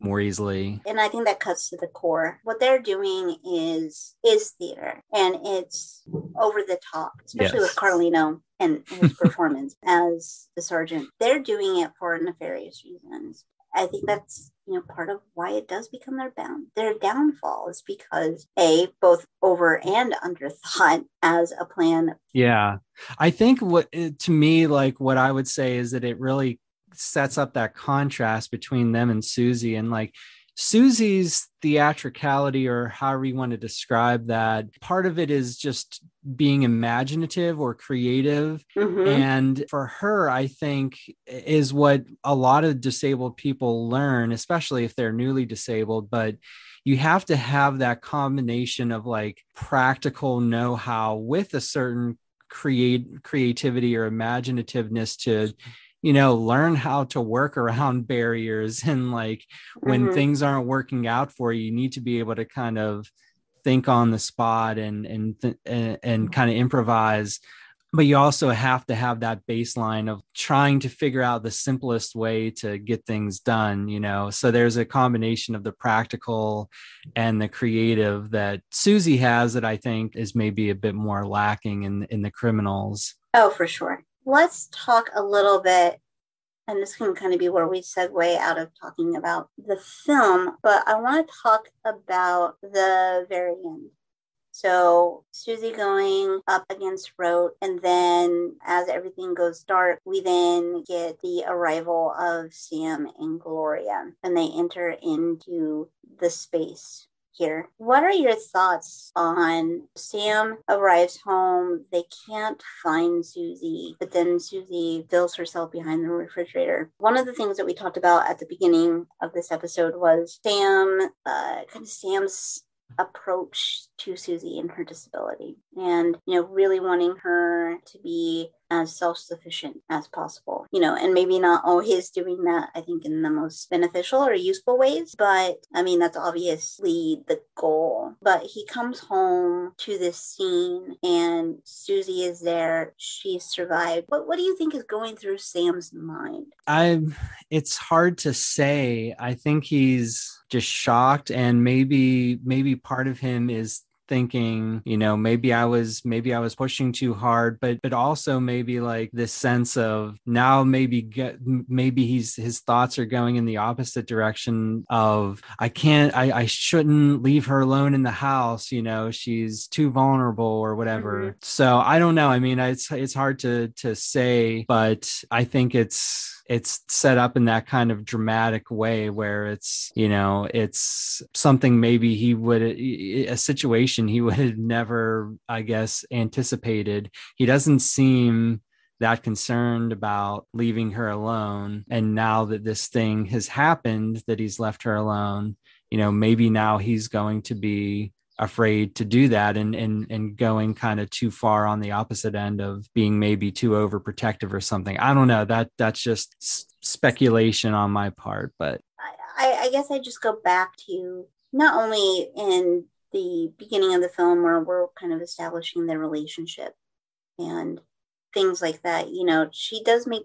more easily. And I think that cuts to the core. What they're doing is is theater and it's over the top, especially yes. with Carlino and his performance as the sergeant. They're doing it for nefarious reasons. I think that's you know part of why it does become their bound their downfall is because a both over and under thought as a plan. Yeah, I think what eh, to me like what I would say is that it really sets up that contrast between them and Susie and like Susie's theatricality, or however you want to describe that, part of it is just being imaginative or creative. Mm-hmm. And for her, I think is what a lot of disabled people learn, especially if they're newly disabled. But you have to have that combination of like practical know how with a certain create creativity or imaginativeness to you know learn how to work around barriers and like when mm-hmm. things aren't working out for you you need to be able to kind of think on the spot and and th- and, and kind of improvise. But you also have to have that baseline of trying to figure out the simplest way to get things done you know? So there's a combination of the practical and the creative that susie has that i think is maybe a bit more lacking in in the criminals. Oh for sure let's talk a little bit, and this can kind of be where we segue out of talking about the film, but I want to talk about the very end. So Susie going up against Roat, and then as everything goes dark, we then get the arrival of Sam and Gloria, and they enter into the space here. What are your thoughts on Sam arrives home? They can't find Susie, but then Susie fills herself behind the refrigerator. One of the things that we talked about at the beginning of this episode was Sam, uh, kind of Sam's approach to Susie and her disability and you know really wanting her to be as self-sufficient as possible you know and maybe not always doing that i think in the most beneficial or useful ways but i mean that's obviously the goal. But he comes home to this scene and susie is there. She's survived. What, what do you think is going through sam's mind? I'm it's hard to say. I think he's just shocked. And maybe maybe part of him is thinking you know maybe i was maybe i was pushing too hard but but also maybe like this sense of now maybe get maybe he's his thoughts are going in the opposite direction of i can't i i shouldn't leave her alone in the house you know she's too vulnerable or whatever. Mm-hmm. so i don't know. I mean it's it's hard to to say but i think it's it's set up in that kind of dramatic way where it's you know it's something maybe he would a situation he would have never i guess anticipated. He doesn't seem that concerned about leaving her alone. And now that this thing has happened that he's left her alone you know maybe now he's going to be afraid to do that and and and going kind of too far on the opposite end of being maybe too overprotective or something. I don't know. That that's just s- speculation on my part, but I, I guess I just go back to not only in the beginning of the film where we're kind of establishing their relationship and things like that. You know, she does make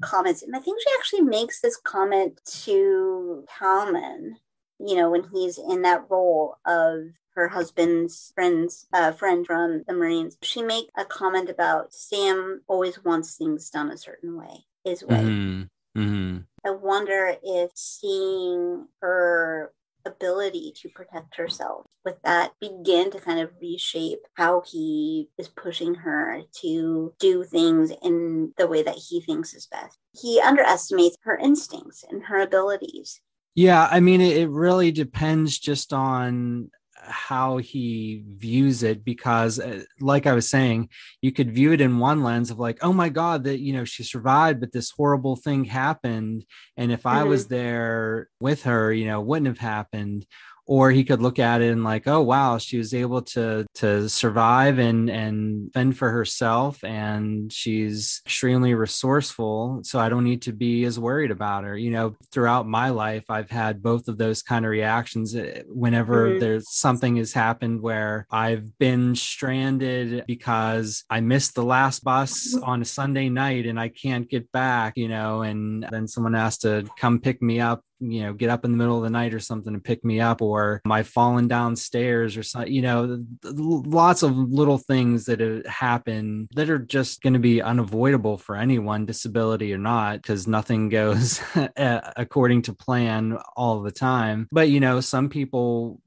comments, and I think she actually makes this comment to Talman, you know, when he's in that role of her husband's friend's uh, friend from the Marines, she make a comment about Sam always wants things done a certain way, his way. Mm-hmm. Mm-hmm. I wonder if seeing her ability to protect herself with that begin to kind of reshape how he is pushing her to do things in the way that he thinks is best. He underestimates her instincts and her abilities. Yeah, I mean, it really depends just on how he views it because uh, like i was saying you could view it in one lens of like oh my god that you know she survived but this horrible thing happened and if mm-hmm. i was mm-hmm. there with her you know wouldn't have happened or he could look at it and like oh wow she was able to to survive and and fend for herself and she's extremely resourceful so i don't need to be as worried about her you know throughout my life i've had both of those kind of reactions eh, whenever mm-hmm. there's something has happened where i've been stranded because i missed the last bus on a sunday night and i can't get back you know and then someone has to come pick me up you know get up in the middle of the night or something and pick me up or am i falling downstairs or something you know lots of little things that happen that are just going to be unavoidable for anyone disability or not because nothing goes according to plan all the time. But you know some people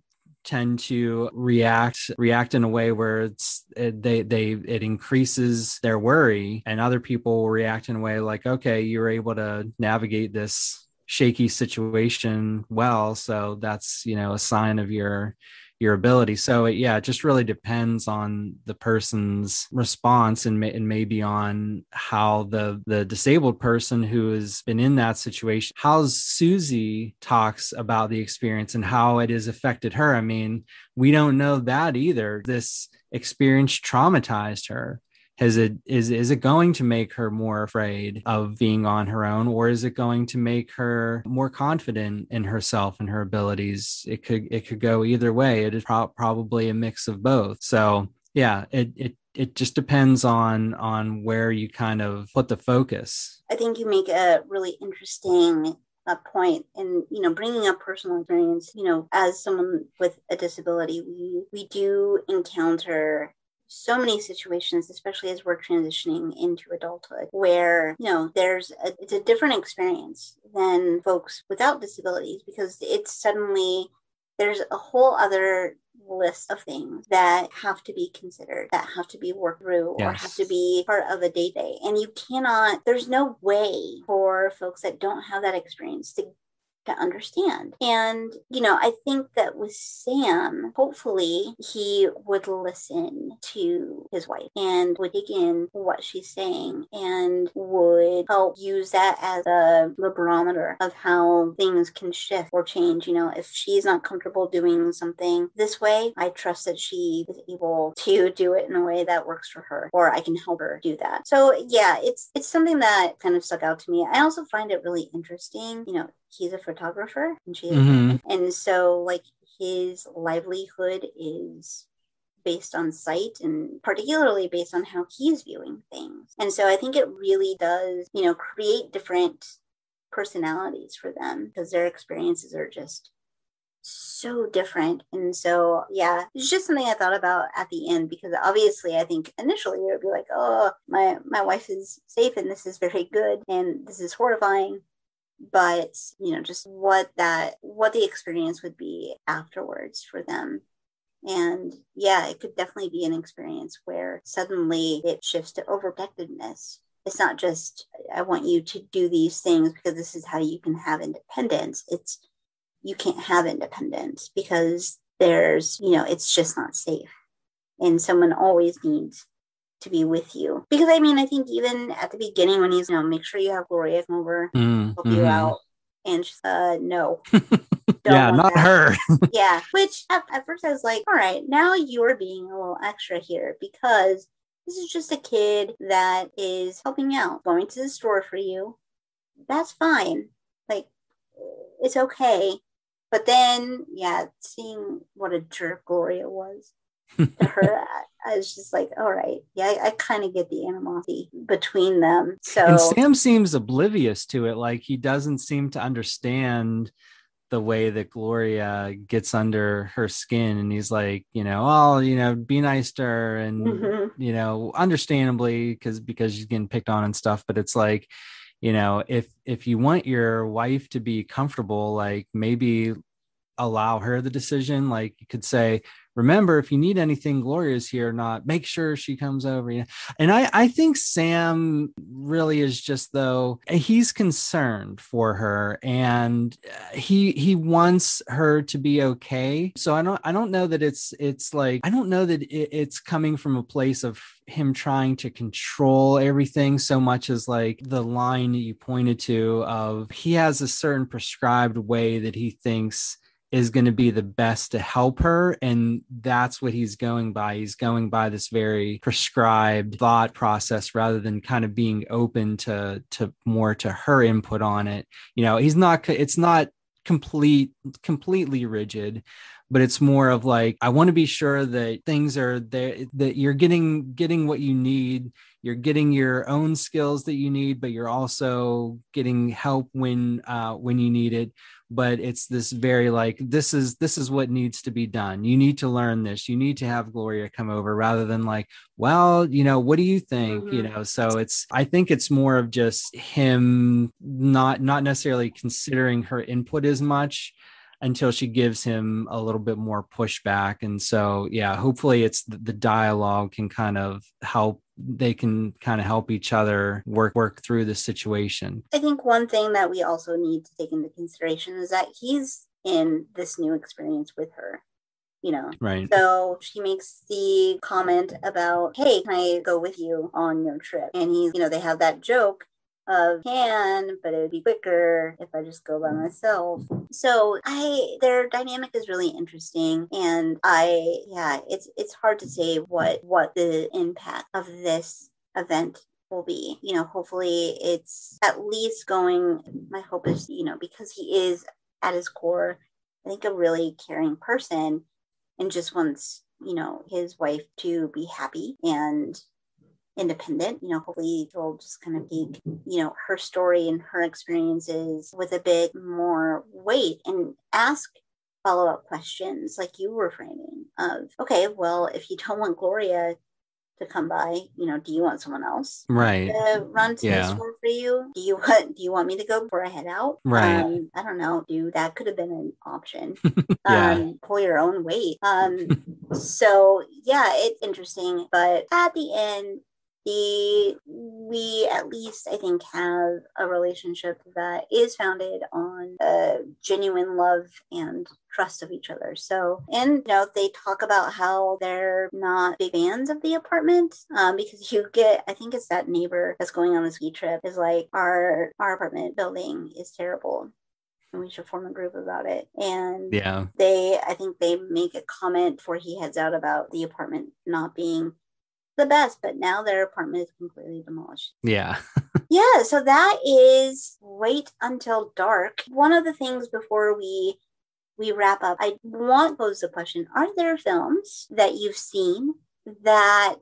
tend to react react in a way where it's it, they they it increases their worry and other people react in a way like okay you're able to navigate this shaky situation well so that's you know a sign of your your ability. So it, yeah it just really depends on the person's response and, may, and maybe on how the the disabled person who has been in that situation how susie talks about the experience and how it has affected her. I mean we don't know that either. This experience traumatized her has it is is it going to make her more afraid of being on her own or is it going to make her more confident in herself and her abilities? It could it could go either way. It is pro- probably a mix of both. So yeah it it it just depends on on where you kind of put the focus. I think you make a really interesting a point and you know bringing up personal experience. You know as someone with a disability we we do encounter so many situations, especially as we're transitioning into adulthood, where, you know, there's a, it's a different experience than folks without disabilities because it's suddenly there's a whole other list of things that have to be considered, that have to be worked through, yes. or have to be part of a day day. And you cannot, there's no way for folks that don't have that experience to to understand. And, you know, I think that with Sam, hopefully he would listen to his wife and would dig in what she's saying and would help use that as a barometer of how things can shift or change. You know, if she's not comfortable doing something this way, I trust that she is able to do it in a way that works for her, or I can help her do that. So yeah, it's it's something that kind of stuck out to me. I also find it really interesting, you know, he's a photographer and she mm-hmm. and so like his livelihood is based on sight and particularly based on how he's viewing things and so i think it really does you know create different personalities for them because their experiences are just so different. And so, yeah, it's just something I thought about at the end because obviously I think initially it would be like, oh, my, my wife is safe and this is very good and this is horrifying but you know just what that what the experience would be afterwards for them. And yeah it could definitely be an experience where suddenly it shifts to overprotectiveness. It's not just i want you to do these things because this is how you can have independence. It's you can't have independence because there's you know it's just not safe. And someone always needs to be with you. Because I mean, I think even at the beginning when he's, you know, make sure you have Gloria come over, mm, help mm-hmm. you out. And she's, uh, no. yeah, not that. her. yeah. Which at, at first I was like, all right, now you're being a little extra here because this is just a kid that is helping out, going to the store for you. That's fine. Like, it's okay. But then, yeah, seeing what a jerk Gloria was to her, I was just like, all right, yeah, I, I kind of get the animosity between them. So and Sam seems oblivious to it, like he doesn't seem to understand the way that Gloria gets under her skin, and he's like, you know, oh, you know, be nice to her, and mm-hmm. you know, understandably, because because she's getting picked on and stuff, but it's like you know if if you want your wife to be comfortable like maybe allow her the decision like you could say remember if you need anything gloria's here or not make sure she comes over and i i think sam really is just though he's concerned for her and uh, he he wants her to be okay. So i don't i don't know that it's it's like i don't know that it, it's coming from a place of him trying to control everything so much as like the line you pointed to of he has a certain prescribed way that he thinks is going to be the best to help her and that's what he's going by. He's going by this very prescribed thought process rather than kind of being open to to more to her input on it. You know he's not it's not complete completely rigid but it's more of like i want to be sure that things are there that you're getting getting what you need. You're getting your own skills that you need but you're also getting help when uh when you need it but it's this very like this is this is what needs to be done. You need to learn this. You need to have gloria come over rather than like well you know what do you think? Mm-hmm. you know so it's i think it's more of just him not not necessarily considering her input as much until she gives him a little bit more pushback. And so yeah hopefully it's the, the dialogue can kind of help they can kind of help each other work work through the situation. I think one thing that we also need to take into consideration is that he's in this new experience with her you know? Right. So she makes the comment about hey can i go with you on your trip? And he's you know they have that joke of can, but it would be quicker if I just go by mm. myself. So I their dynamic is really interesting and I yeah, it's it's hard to say what what the impact of this event will be. You know, hopefully it's at least going my hope is, you know, because he is at his core, I think a really caring person and just wants, you know, his wife to be happy and independent. You know, hopefully she'll just kind of take, you know, her story and her experiences with a bit more weight and ask follow up questions like you were framing of, okay, well, if you don't want Gloria to come by, you know, do you want someone else right to run to yeah. store for you? Do you want do you want me to go before I head out? Right. Um, I don't know, dude. That could have been an option. yeah. Um, pull your own weight. Um, so yeah, it's interesting. But at the end, the we at least I think have a relationship that is founded on a genuine love and trust of each other. So, and you know, they talk about how they're not big fans of the apartment um, because you get, I think it's that neighbor that's going on a ski trip is like, our our apartment building is terrible and we should form a group about it. And yeah, they, I think they make a comment before he heads out about the apartment not being the best, but now their apartment is completely demolished. Yeah. yeah, so that is wait until dark. One of the things before we we wrap up, I want to pose the question, are there films that you've seen that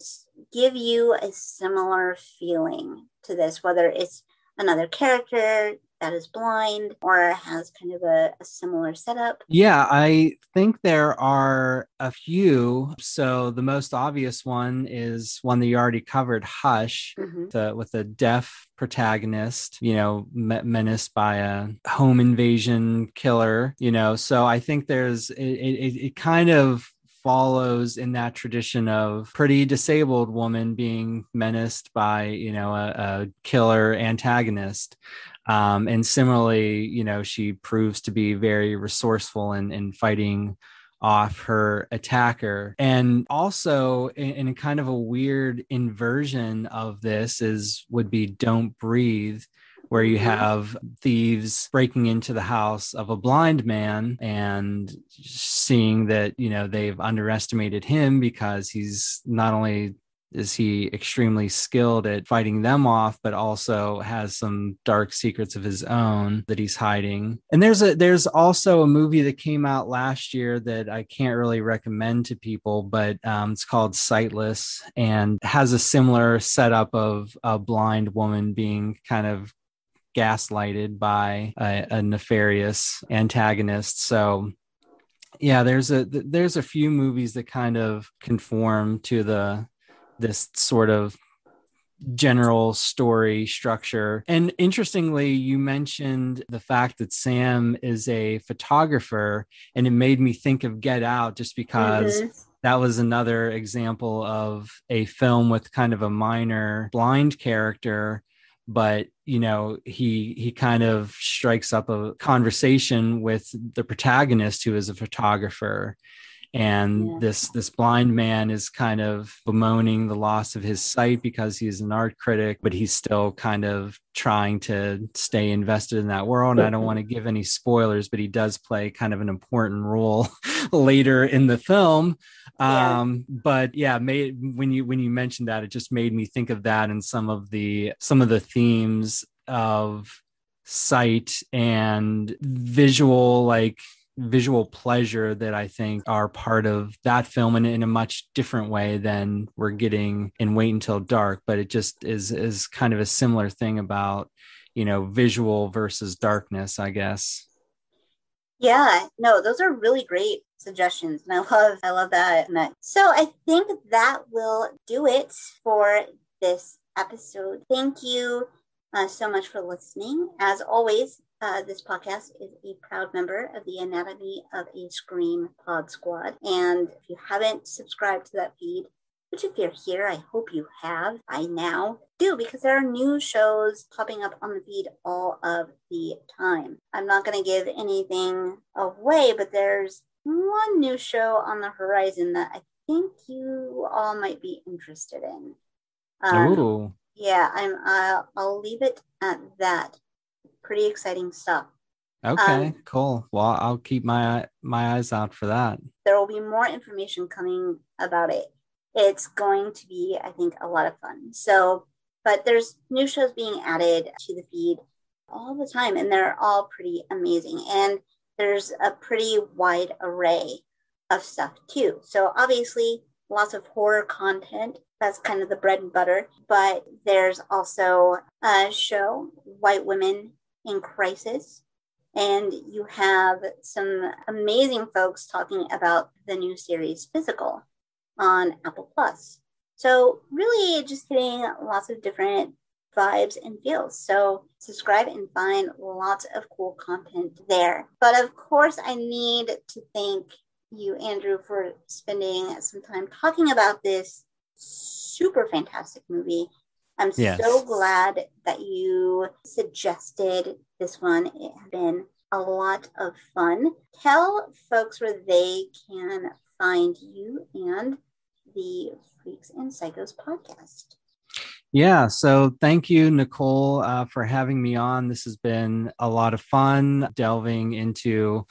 give you a similar feeling to this, whether it's another character that is blind or has kind of a, a, similar setup? Yeah, I think there are a few. So the most obvious one is one that you already covered, Hush, mm-hmm. the, with a deaf protagonist, you know, menaced by a home invasion killer, you know. So I think there's it, it, it kind of follows in that tradition of pretty disabled woman being menaced by you know a, a killer antagonist um, and similarly, you know, she proves to be very resourceful in, in fighting off her attacker. And also in, in, kind of a weird inversion of this is would be Don't Breathe, where you mm-hmm. have thieves breaking into the house of a blind man and seeing that, you know, they've underestimated him because he's not only is he extremely skilled at fighting them off but also has some dark secrets of his own that he's hiding. And there's a there's also a movie that came out last year that i can't really recommend to people but um, it's called sightless and has a similar setup of a blind woman being kind of gaslighted by a, a nefarious antagonist. So yeah there's a there's a few movies that kind of conform to the this sort of general story structure. And interestingly, you mentioned the fact that Sam is a photographer, and it made me think of Get Out just because. Mm-hmm. That was another example of a film with kind of a minor blind character but you know he he kind of strikes up a conversation with the protagonist who is a photographer and Yeah. this this blind man is kind of bemoaning the loss of his sight because he's an art critic but he's still kind of trying to stay invested in that world and i don't want to give any spoilers but he does play kind of an important role later in the film Yeah. um but yeah made when you when you mentioned that it just made me think of that and some of the some of the themes of sight and visual like visual pleasure that I think are part of that film and in a much different way than we're getting in Wait Until Dark. But it just is is kind of a similar thing about, you know, visual versus darkness, I guess. Yeah, no, those are really great suggestions. And I love I love that. That- So I think that will do it for this episode. Thank you uh, so much for listening. As always, uh, this podcast is a proud member of the Anatomy of a Scream Pod Squad. And if you haven't subscribed to that feed, which if you're here, I hope you have by now, do because there are new shows popping up on the feed all of the time. I'm not going to give anything away, but there's one new show on the horizon that I think you all might be interested in. Um, Ooh. yeah, I'm. Uh, I'll leave it at that. Pretty exciting stuff. Okay, um, cool. Well, I'll keep my my eyes out for that. There will be more information coming about it. It's going to be, I think, a lot of fun. So, but there's new shows being added to the feed all the time, and they're all pretty amazing. And there's a pretty wide array of stuff too. So obviously, lots of horror content. That's kind of the bread and butter. But there's also a show, White Women in Crisis. And you have some amazing folks talking about the new series Physical on Apple Plus. So really just getting lots of different vibes and feels. So subscribe and find lots of cool content there. But of course, I need to thank you, Andrew, for spending some time talking about this super fantastic movie. I'm Yes. so glad that you suggested this one. It has been a lot of fun. Tell folks where they can find you and the Freaks and Psychos podcast. Yeah. So thank you, Nicole, uh, for having me on. This has been a lot of fun delving into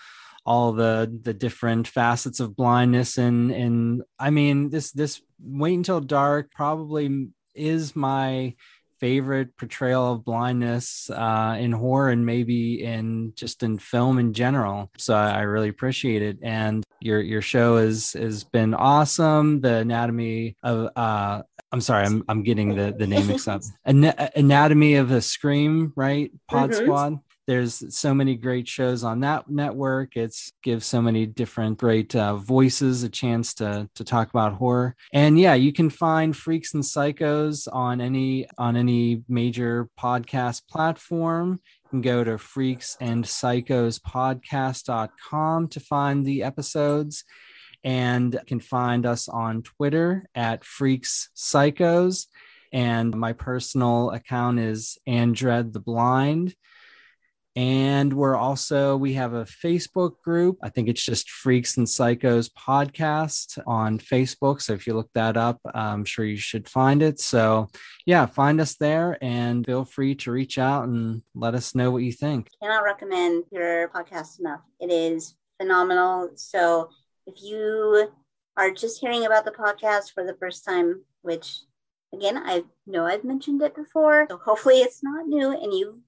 all the the different facets of blindness and and I mean this this wait until dark probably is my favorite portrayal of blindness uh, in horror and maybe in just in film in general. So I, really appreciate it. And your your show has has been awesome. The anatomy of uh, I'm sorry, I'm I'm getting the the name mixed up. Ana- Anatomy of a Scream, right? Pod Mhm. Squad. There's so many great shows on that network. It's gives so many different great uh, voices a chance to to talk about horror. And yeah, you can find Freaks and Psychos on any on any major podcast platform. You can go to freaks and psychos podcast.com to find the episodes and can find us on Twitter at Freaks Psychos. And my personal account is Andred the Blind. And we're also, we have a Facebook group. I think it's just Freaks and Psychos podcast on Facebook. So if you look that up, I'm sure you should find it. So yeah, find us there and feel free to reach out and let us know what you think. Cannot recommend your podcast enough. It is phenomenal. So if you are just hearing about the podcast for the first time, which again, I know I've mentioned it before, so hopefully it's not new and you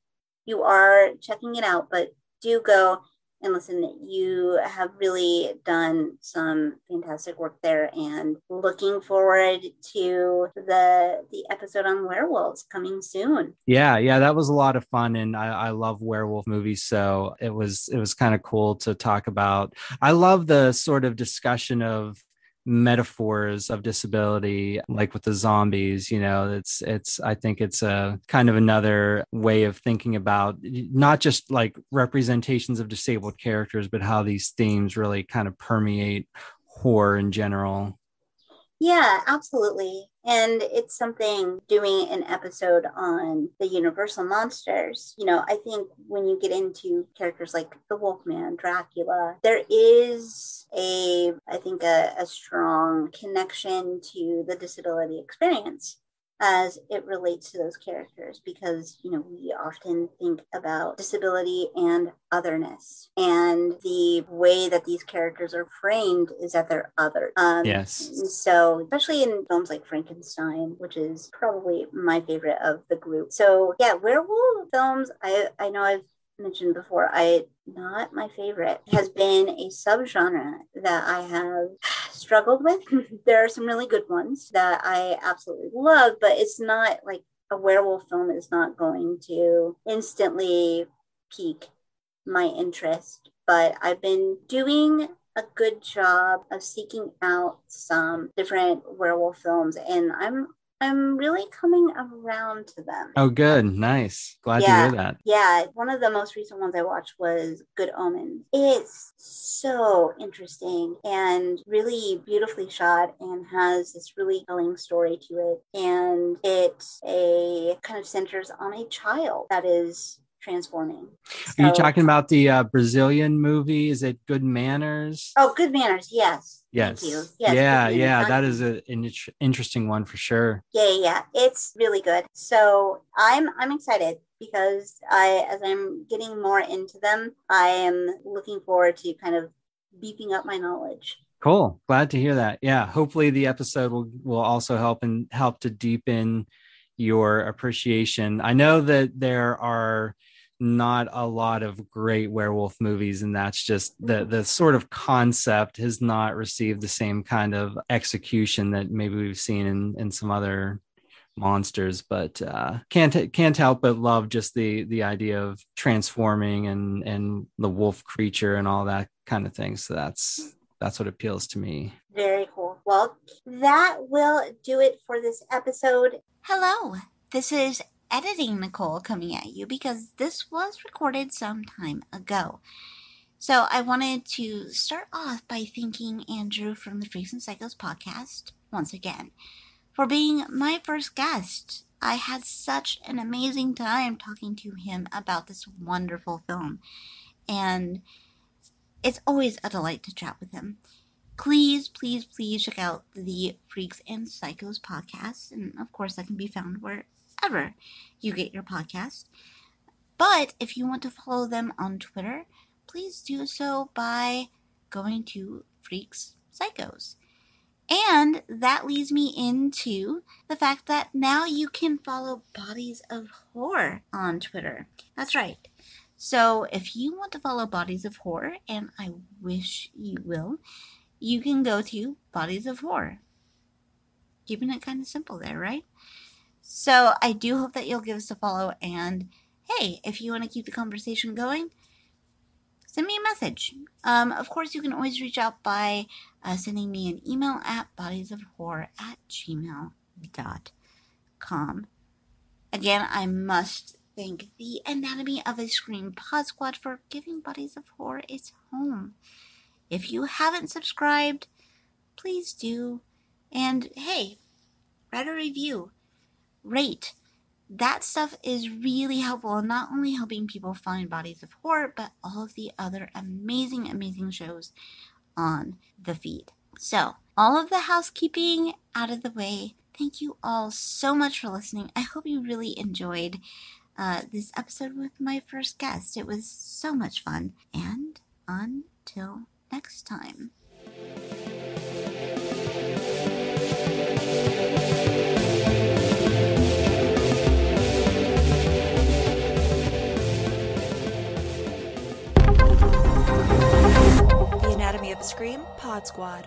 you are checking it out, but do go and listen. You have really done some fantastic work there and looking forward to the the episode on werewolves coming soon. Yeah, yeah, that was a lot of fun, and I, I love werewolf movies, so it was it was kind of cool to talk about. I love the sort of discussion of metaphors of disability like with the zombies you know it's it's i think it's a kind of another way of thinking about not just like representations of disabled characters but how these themes really kind of permeate horror in general Yeah, absolutely. And it's something doing an episode on the Universal monsters. You know, I think when you get into characters like the Wolfman, Dracula, there is a, I think, a, a strong connection to the disability experience as it relates to those characters because you know we often think about disability and otherness. And the way that these characters are framed is that they're other um, yes. so especially in films like frankenstein which is probably my favorite of the group. So yeah werewolf films i i know i've mentioned before, I not my favorite has been a subgenre that I have struggled with. there are some really good ones that I absolutely love, but it's not like a werewolf film is not going to instantly pique my interest. But I've been doing a good job of seeking out some different werewolf films, and I'm I'm really coming around to them. Oh, good. Nice. Glad yeah. to hear that. Yeah. One of the most recent ones I watched was Good Omens. It's so interesting and really beautifully shot and has this really telling story to it. And it a kind of centers on a child that is transforming. So, Are you talking about the uh, Brazilian movie? Is it Good Manners? Oh, Good Manners. Yes. Yes. yes yeah. Yeah. That is an interesting one for sure. Yeah. Yeah. It's really good. So I'm I'm excited because I as I'm getting more into them, I am looking forward to kind of beefing up my knowledge. Cool. Glad to hear that. Yeah. Hopefully the episode will will also help and help to deepen your appreciation. I know that there are not a lot of great werewolf movies and that's just the the sort of concept has not received the same kind of execution that maybe we've seen in in some other monsters but uh can't can't help but love just the the idea of transforming and and the wolf creature and all that kind of thing. So that's that's what appeals to me. Very cool. Well that will do it for this episode. Hello this is editing Nicole coming at you because this was recorded some time ago. So I wanted to start off by thanking Andrew from the Freaks and Psychos podcast once again for being my first guest. I had such an amazing time talking to him about this wonderful film, and it's always a delight to chat with him. Please, please, please check out the Freaks and Psychos podcast, and of course, that can be found where wherever you get your podcast. But if you want to follow them on Twitter, please do so by going to Freaks Psychos. And that leads me into the fact that now you can follow Bodies of Horror on Twitter. That's right. So if you want to follow Bodies of Horror, and I wish you will, you can go to Bodies of Horror. Keeping it kind of simple there, right? So I do hope that you'll give us a follow. And hey, if you want to keep the conversation going, send me a message. Um, of course, you can always reach out by uh, sending me an email at bodiesofhorror at gmail.com. Again, I must thank the Anatomy of a Scream Pod Squad for giving Bodies of Horror its home. If you haven't subscribed, please do. And hey, write a review rate. That stuff is really helpful in not only helping people find bodies of horror, but all of the other amazing, amazing shows on the feed. So, all of the housekeeping out of the way. Thank you all so much for listening. I hope you really enjoyed uh, this episode with my first guest. It was so much fun. And until next time. Scream Pod Squad.